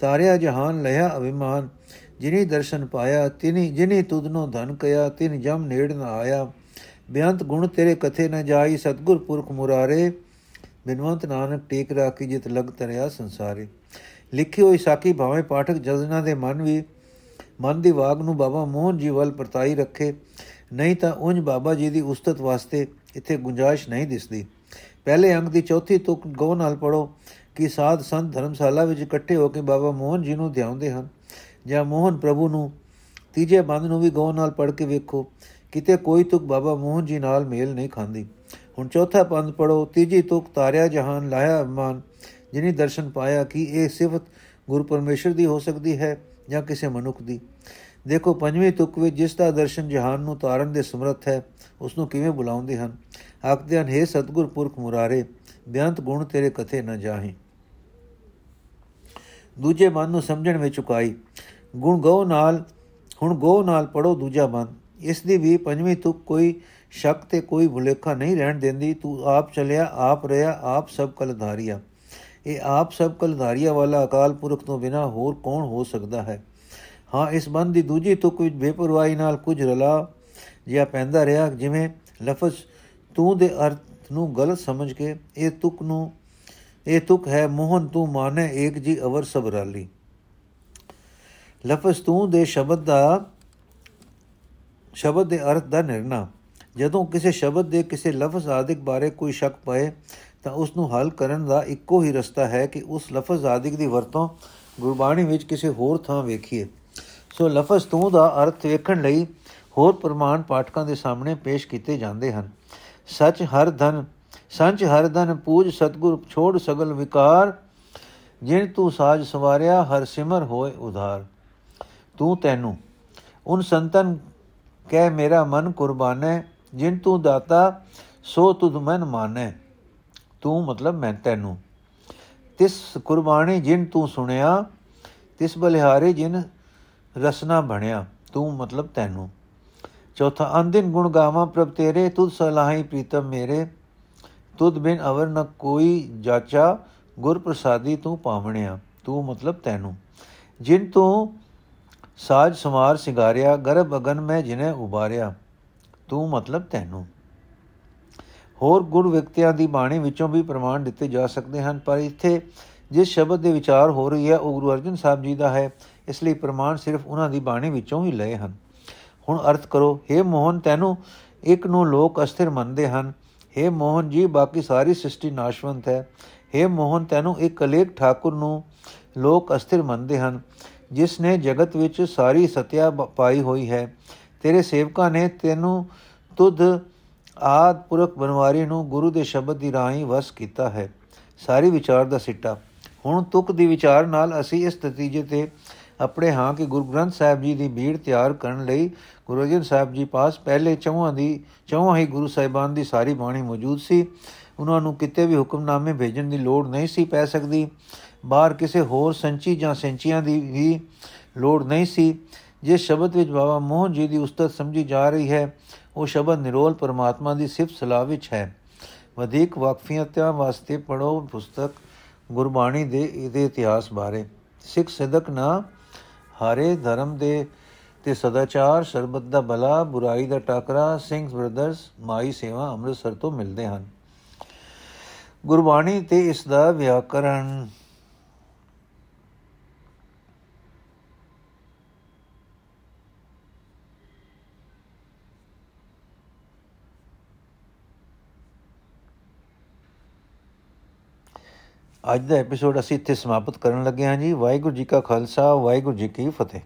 ਤਾਰਿਆ ਜਹਾਨ ਲਿਆ ਅਭਿਮਾਨ, ਜਿਨੀ ਦਰਸ਼ਨ ਪਾਇਆ, ਤਿਨੀ, ਜਿਨੀ ਤੁਧਨੋ ਧਨ ਕਇਆ, ਤਿਨ ਜਮ ਨੇੜ ਨ ਆਇਆ। ਬਿਆੰਤ ਗੁਣ ਤੇਰੇ ਕਥੇ ਨ ਜਾਈ, ਸਤਗੁਰ ਪੁਰਖ ਮੁਰਾਰੇ, ਬਿਨਵੰਤ ਨਾਨਕ ਟੇਕ ਰਾਖੀ ਜਿਤ ਲਗ ਤਰਿਆ ਸੰਸਾਰੇ। ਲਿਖੀ ਹੋਈ ਸਾਖੀ ਭਾਵੇਂ ਪਾਠਕ ਜਜ਼ਨਾ ਦੇ ਮਨ ਵੀ, ਮਨ ਦੀ ਵਾਗ ਨੂੰ ਬਾਬਾ ਮੋਹਨ ਜੀ ਵੱਲ ਪਰਤਾਈ ਰੱਖੇ, ਨਹੀਂ ਤਾਂ ਉਂਝ ਬਾਬਾ ਜੀ ਦੀ ਉਸਤਤ ਵਾਸਤੇ ਇੱਥੇ ਗੁੰਜਾਇਸ਼ ਨਹੀਂ ਦਿਸਦੀ। ਪਹਿਲੇ ਅੰਗ ਦੀ ਚੌਥੀ ਤੁਕ ਗੋ ਨਾਲ ਪੜੋ ਕਿ ਸਾਧ ਸੰਤ ਧਰਮਸ਼ਾਲਾ ਵਿੱਚ ਇਕੱਠੇ ਹੋ ਕੇ ਬਾਬਾ ਮੋਹਨ ਜੀ ਨੂੰ ਧਿਆਉਂਦੇ ਹਨ ਜਾਂ ਮੋਹਨ ਪ੍ਰਭੂ ਨੂੰ ਤੀਜੇ ਬੰਦ ਨੂੰ ਵੀ ਗੋ ਨਾਲ ਪੜ ਕੇ ਵੇਖੋ, ਕਿਤੇ ਕੋਈ ਤੁਕ ਬਾਬਾ ਮੋਹਨ ਜੀ ਨਾਲ ਮੇਲ ਨਹੀਂ ਖਾਂਦੀ। ਹੁਣ ਚੌਥਾ ਪੰਦ ਪੜੋ ਤੀਜੀ ਤੁਕ ਤਾਰਿਆ ਜਹਾਨ ਲਾਇਆ ਅਭਿਮਾਨ ਜਿਨੀ ਦਰਸ਼ਨ ਪਾਇਆ ਕਿ ਇਹ ਸਿਫਤ ਗੁਰੂ ਪਰਮੇਸ਼ਰ ਦੀ ਹੋ ਸਕਦੀ ਹੈ ਜਾਂ ਕਿਸੇ ਮਨੁੱਖ ਦੀ। ਦੇਖੋ, ਪੰਜਵੀਂ ਤੁਕ ਵਿੱਚ ਜਿਸ ਦਾ ਦਰਸ਼ਨ ਜਹਾਨ ਨੂੰ ਤਾਰਨ ਦੇ ਸਮਰੱਥ ਹੈ ਉਸ ਨੂੰ ਕਿਵੇਂ ਬੁਲਾਉਂਦੇ ਹਨ? ਆਖਦੇ ਹਨ हे ਸਤਗੁਰ ਪੁਰਖ ਮੁਰਾਰੇ, ਬਿਆੰਤ ਗੁਣ ਤੇਰੇ ਕਥੇ ਨਾ ਜਾਹੀ। ਦੂਜੇ ਮਨ ਨੂੰ ਸਮਝਣ ਵਿੱਚ ਚੁਕਾਈ ਗੁਣ ਗਉ ਨਾਲ, ਹੁਣ ਗਉ ਨਾਲ ਪੜੋ ਦੂਜਾ ਮਨ। ਇਸ ਦੀ ਵੀ ਪੰਜਵੀਂ ਤੁਕ ਕੋਈ ਸ਼ੱਕ ਤੇ ਕੋਈ ਭੁਲੇਖਾ ਨਹੀਂ ਰਹਿਣ ਦਿੰਦੀ। ਤੂੰ ਆਪ ਚਲਿਆ, ਆਪ ਰਿਆ ਆਪ ਸਭ ਕਲ ਧਾਰਿਆ ਇਹ ਆਪ ਸਭ ਕਲ ਧਾਰਿਆ ਵਾਲਾ ਅਕਾਲ ਪੁਰਖ ਤੋਂ ਬਿਨਾ ਹੋਰ ਕੌਣ ਹੋ ਸਕਦਾ ਹੈ? ਹਾਂ, ਇਸ ਬੰਦ ਦੀ ਦੂਜੀ ਤੁਕ ਵਿੱਚ ਬੇਪਰਵਾਹੀ ਨਾਲ ਕੁਝ ਰਲਾ ਜਿਹਾ ਪੈਂਦਾ ਰਿਹਾ, ਜਿਵੇਂ ਲਫ਼ਜ਼ ਤੂੰ ਦੇ ਅਰਥ ਨੂੰ ਗਲਤ ਸਮਝ ਕੇ ਇਹ ਤੁਕ ਨੂੰ ਇਹ ਤੁਕ ਹੈ ਮੋਹਨ ਤੂੰ ਮਾਨੇ ਏਕ ਜੀ ਅਵਰ ਸਬਰਾਲੀ ਲਫ਼ਜ਼ ਤੂੰ ਦੇ ਸ਼ਬਦ ਦਾ, ਸ਼ਬਦ ਦੇ ਅਰਥ ਦਾ ਨਿਰਣਾ। ਜਦੋਂ ਕਿਸੇ ਸ਼ਬਦ ਦੇ ਕਿਸੇ ਲਫ਼ਜ਼ ਆਦਿਕ ਬਾਰੇ ਕੋਈ ਸ਼ੱਕ ਪਏ, ਤਾਂ ਉਸ ਨੂੰ ਹੱਲ ਕਰਨ ਦਾ ਇੱਕੋ ਹੀ ਰਸਤਾ ਹੈ ਕਿ ਉਸ ਲਫ਼ਜ਼ ਆਦਿਕ ਦੀ ਵਰਤੋਂ ਗੁਰਬਾਣੀ ਵਿੱਚ ਕਿਸੇ ਹੋਰ ਥਾਂ ਵੇਖੀਏ। ਸੋ ਲਫ਼ਜ਼ ਤੂੰ ਦਾ ਅਰਥ ਵੇਖਣ ਲਈ ਹੋਰ ਪ੍ਰਮਾਣ ਪਾਠਕਾਂ ਦੇ ਸਾਹਮਣੇ ਪੇਸ਼ ਕੀਤੇ ਜਾਂਦੇ ਹਨ। ਸੱਚ ਹਰ ਧਨ ਸੰਚ ਹਰ ਧਨ ਪੂਜ ਸਤਗੁਰ ਛੋੜ ਸਗਲ ਵਿਕਾਰ, ਜਿਨ ਤੂੰ ਸਾਜ ਸਵਾਰਿਆ, ਹਰ ਸਿਮਰ ਹੋਏ ਉਧਾਰ। ਤੂੰ ਤੈਨੂੰ, ਉਨ ਸੰਤਨ ਕਹਿ ਮੇਰਾ ਮਨ ਕੁਰਬਾਨੇ, ਜਿਨ ਤੂੰ ਦਾਤਾ, ਸੋ ਤੁਧ ਮਨ ਮਾਨੇ। ਤੂੰ ਮਤਲਬ ਮੈਂ ਤੈਨੂੰ। ਤਿਸ ਕੁਰਬਾਨੀ ਜਿਨ ਤੂੰ ਸੁਣਿਆ, ਤਿਸ ਬਲਿਹਾਰੇ ਜਿਨ ਰਸਨਾ ਬਣਿਆ, ਤੂੰ ਮਤਲਬ ਤੈਨੂੰ। ਚੌਥਾ ਅੰਦਿਨ ਗੁਣ ਗਾਵਾਂ ਪ੍ਰਭ ਤੇਰੇ, ਤੁਧ ਸਲਾਹੀ ਪ੍ਰੀਤਮ ਮੇਰੇ। ਤੁਧ ਬਿਨ ਅਵਰ ਨ ਕੋਈ ਜਾਚਾ ਗੁਰ ਪ੍ਰਸਾਦੀ ਤੂੰ ਪਾਵਣਿਆ, ਤੂੰ ਮਤਲਬ ਤੈਨੂੰ। ਜਿਨ ਤੂੰ ਸਾਜ ਸਮਾਰ ਸਿਗਾਰਿਆ, ਗਰਭ ਅਗਨ ਮੈਂ ਜਿਨੇ ਉਬਾਰਿਆ, ਤੂੰ ਮਤਲਬ ਤੈਨੂੰ। ਹੋਰ ਗੁਰ ਵਿਅਕਤੀਆਂ ਦੀ ਬਾਣੀ ਵਿੱਚੋਂ ਵੀ ਪ੍ਰਮਾਣ ਦਿੱਤੇ ਜਾ ਸਕਦੇ ਹਨ, ਪਰ ਇੱਥੇ ਜਿਸ ਸ਼ਬਦ ਦੇ ਵਿਚਾਰ ਹੋ ਰਹੀ ਹੈ, ਉਹ ਗੁਰੂ ਅਰਜਨ ਸਾਹਿਬ ਜੀ ਦਾ ਹੈ। ਇਸ ਲਈ ਪ੍ਰਮਾਣ ਸਿਰਫ ਉਹਨਾਂ ਦੀ ਬਾਣੀ ਵਿੱਚੋਂ ਹੀ ਲਏ ਹਨ। ਹੁਣ ਅਰਥ ਕਰੋ हे ਮੋਹਨ ਤੈਨੂੰ, ਇੱਕ ਨੂੰ ਲੋਕ ਅਸਥਿਰ ਮੰਨਦੇ ਹਨ। हे ਮੋਹਨ ਜੀ, ਬਾਕੀ ਸਾਰੀ ਸ੍ਰਿਸ਼ਟੀ ਨਾਸ਼ਵੰਤ ਹੈ। हे ਮੋਹਨ, ਤੈਨੂੰ ਇੱਕ ਕਲੇਕ ਠਾਕੁਰ ਨੂੰ ਲੋਕ ਅਸਥਿਰ ਮੰਨਦੇ ਹਨ, ਜਿਸ ਨੇ ਜਗਤ ਵਿੱਚ ਸਾਰੀ ਸਤਿਆ ਪਾਈ ਹੋਈ ਹੈ। ਤੇਰੇ ਸੇਵਕਾਂ ਨੇ ਤੈਨੂੰ ਤੁਧ ਆਦ ਪੁਰਖ ਬਨਵਾਰੀ ਨੂੰ ਗੁਰੂ ਦੇ ਸ਼ਬਦ ਦੀ ਰਾਹੀਂ ਵਸ ਕੀਤਾ ਹੈ। ਸਾਰੀ ਵਿਚਾਰ ਦਾ ਸਿੱਟਾ। ਹੁਣ ਤੁਕ ਦੀ ਵਿਚਾਰ ਨਾਲ ਅਸੀਂ ਇਸ ਨਤੀਜੇ ਤੇ ਆਪਣੇ ਹਾਂ ਕਿ ਗੁਰੂ ਗ੍ਰੰਥ ਸਾਹਿਬ ਜੀ ਦੀ ਭੀੜ ਤਿਆਰ ਕਰਨ ਲਈ ਗੁਰੂ ਅਰਜਨ ਸਾਹਿਬ ਜੀ ਪਾਸ ਪਹਿਲੇ ਚੌਹਾਂ ਦੀ, ਚੌਹਾਂ ਹੀ ਗੁਰੂ ਸਾਹਿਬਾਨ ਦੀ ਸਾਰੀ ਬਾਣੀ ਮੌਜੂਦ ਸੀ। ਉਹਨਾਂ ਨੂੰ ਕਿਤੇ ਵੀ ਹੁਕਮਨਾਮੇ ਭੇਜਣ ਦੀ ਲੋੜ ਨਹੀਂ ਸੀ ਪੈ ਸਕਦੀ। ਬਾਹਰ ਕਿਸੇ ਹੋਰ ਸੰਚੀ ਜਾਂ ਸੰਚੀਆਂ ਦੀ ਵੀ ਲੋੜ ਨਹੀਂ ਸੀ। ਜਿਸ ਸ਼ਬਦ ਵਿੱਚ ਬਾਬਾ ਮੋਹਨ ਜੀ ਦੀ ਉਸਤਤ ਸਮਝੀ ਜਾ ਰਹੀ ਹੈ, ਉਹ ਸ਼ਬਦ ਨਿਰੋਲ ਪਰਮਾਤਮਾ ਦੀ ਸਿਫਤ ਸਲਾਹ ਵਿੱਚ ਹੈ। ਵਧੇਕ ਵਾਕਫੀਅਤਾਂ ਵਾਸਤੇ ਪੜੋ ਪੁਸਤਕ ਗੁਰਬਾਣੀ ਦੇ ਇਹਦੇ ਇਤਿਹਾਸ ਬਾਰੇ। ਸਿੱਖ ਸਦਕ ਨਾ ਹਾਰੇ ਧਰਮ ਦੇ ਤੇ ਸਦਾਚਾਰ, ਸਰਬਤ ਦਾ ਭਲਾ, ਬੁਰਾਈ ਦਾ ਟਾਕਰਾ, ਸਿੰਘ ਬ੍ਰਦਰਸ ਮਾਈ ਸੇਵਾ ਅੰਮ੍ਰਿਤਸਰ ਤੋਂ ਮਿਲਦੇ ਹਨ। ਗੁਰਬਾਣੀ ਤੇ ਇਸ ਦਾ ਵਿਆਕਰਣ ਅੱਜ ਦਾ ਐਪੀਸੋਡ ਅਸੀਂ ਇੱਥੇ ਸਮਾਪਤ ਕਰਨ ਲੱਗੇ ਹਾਂ ਜੀ। ਵਾਹਿਗੁਰੂ ਜੀ ਕਾ ਖਾਲਸਾ, ਵਾਹਿਗੁਰੂ ਜੀ ਕੀ ਫਤਿਹ।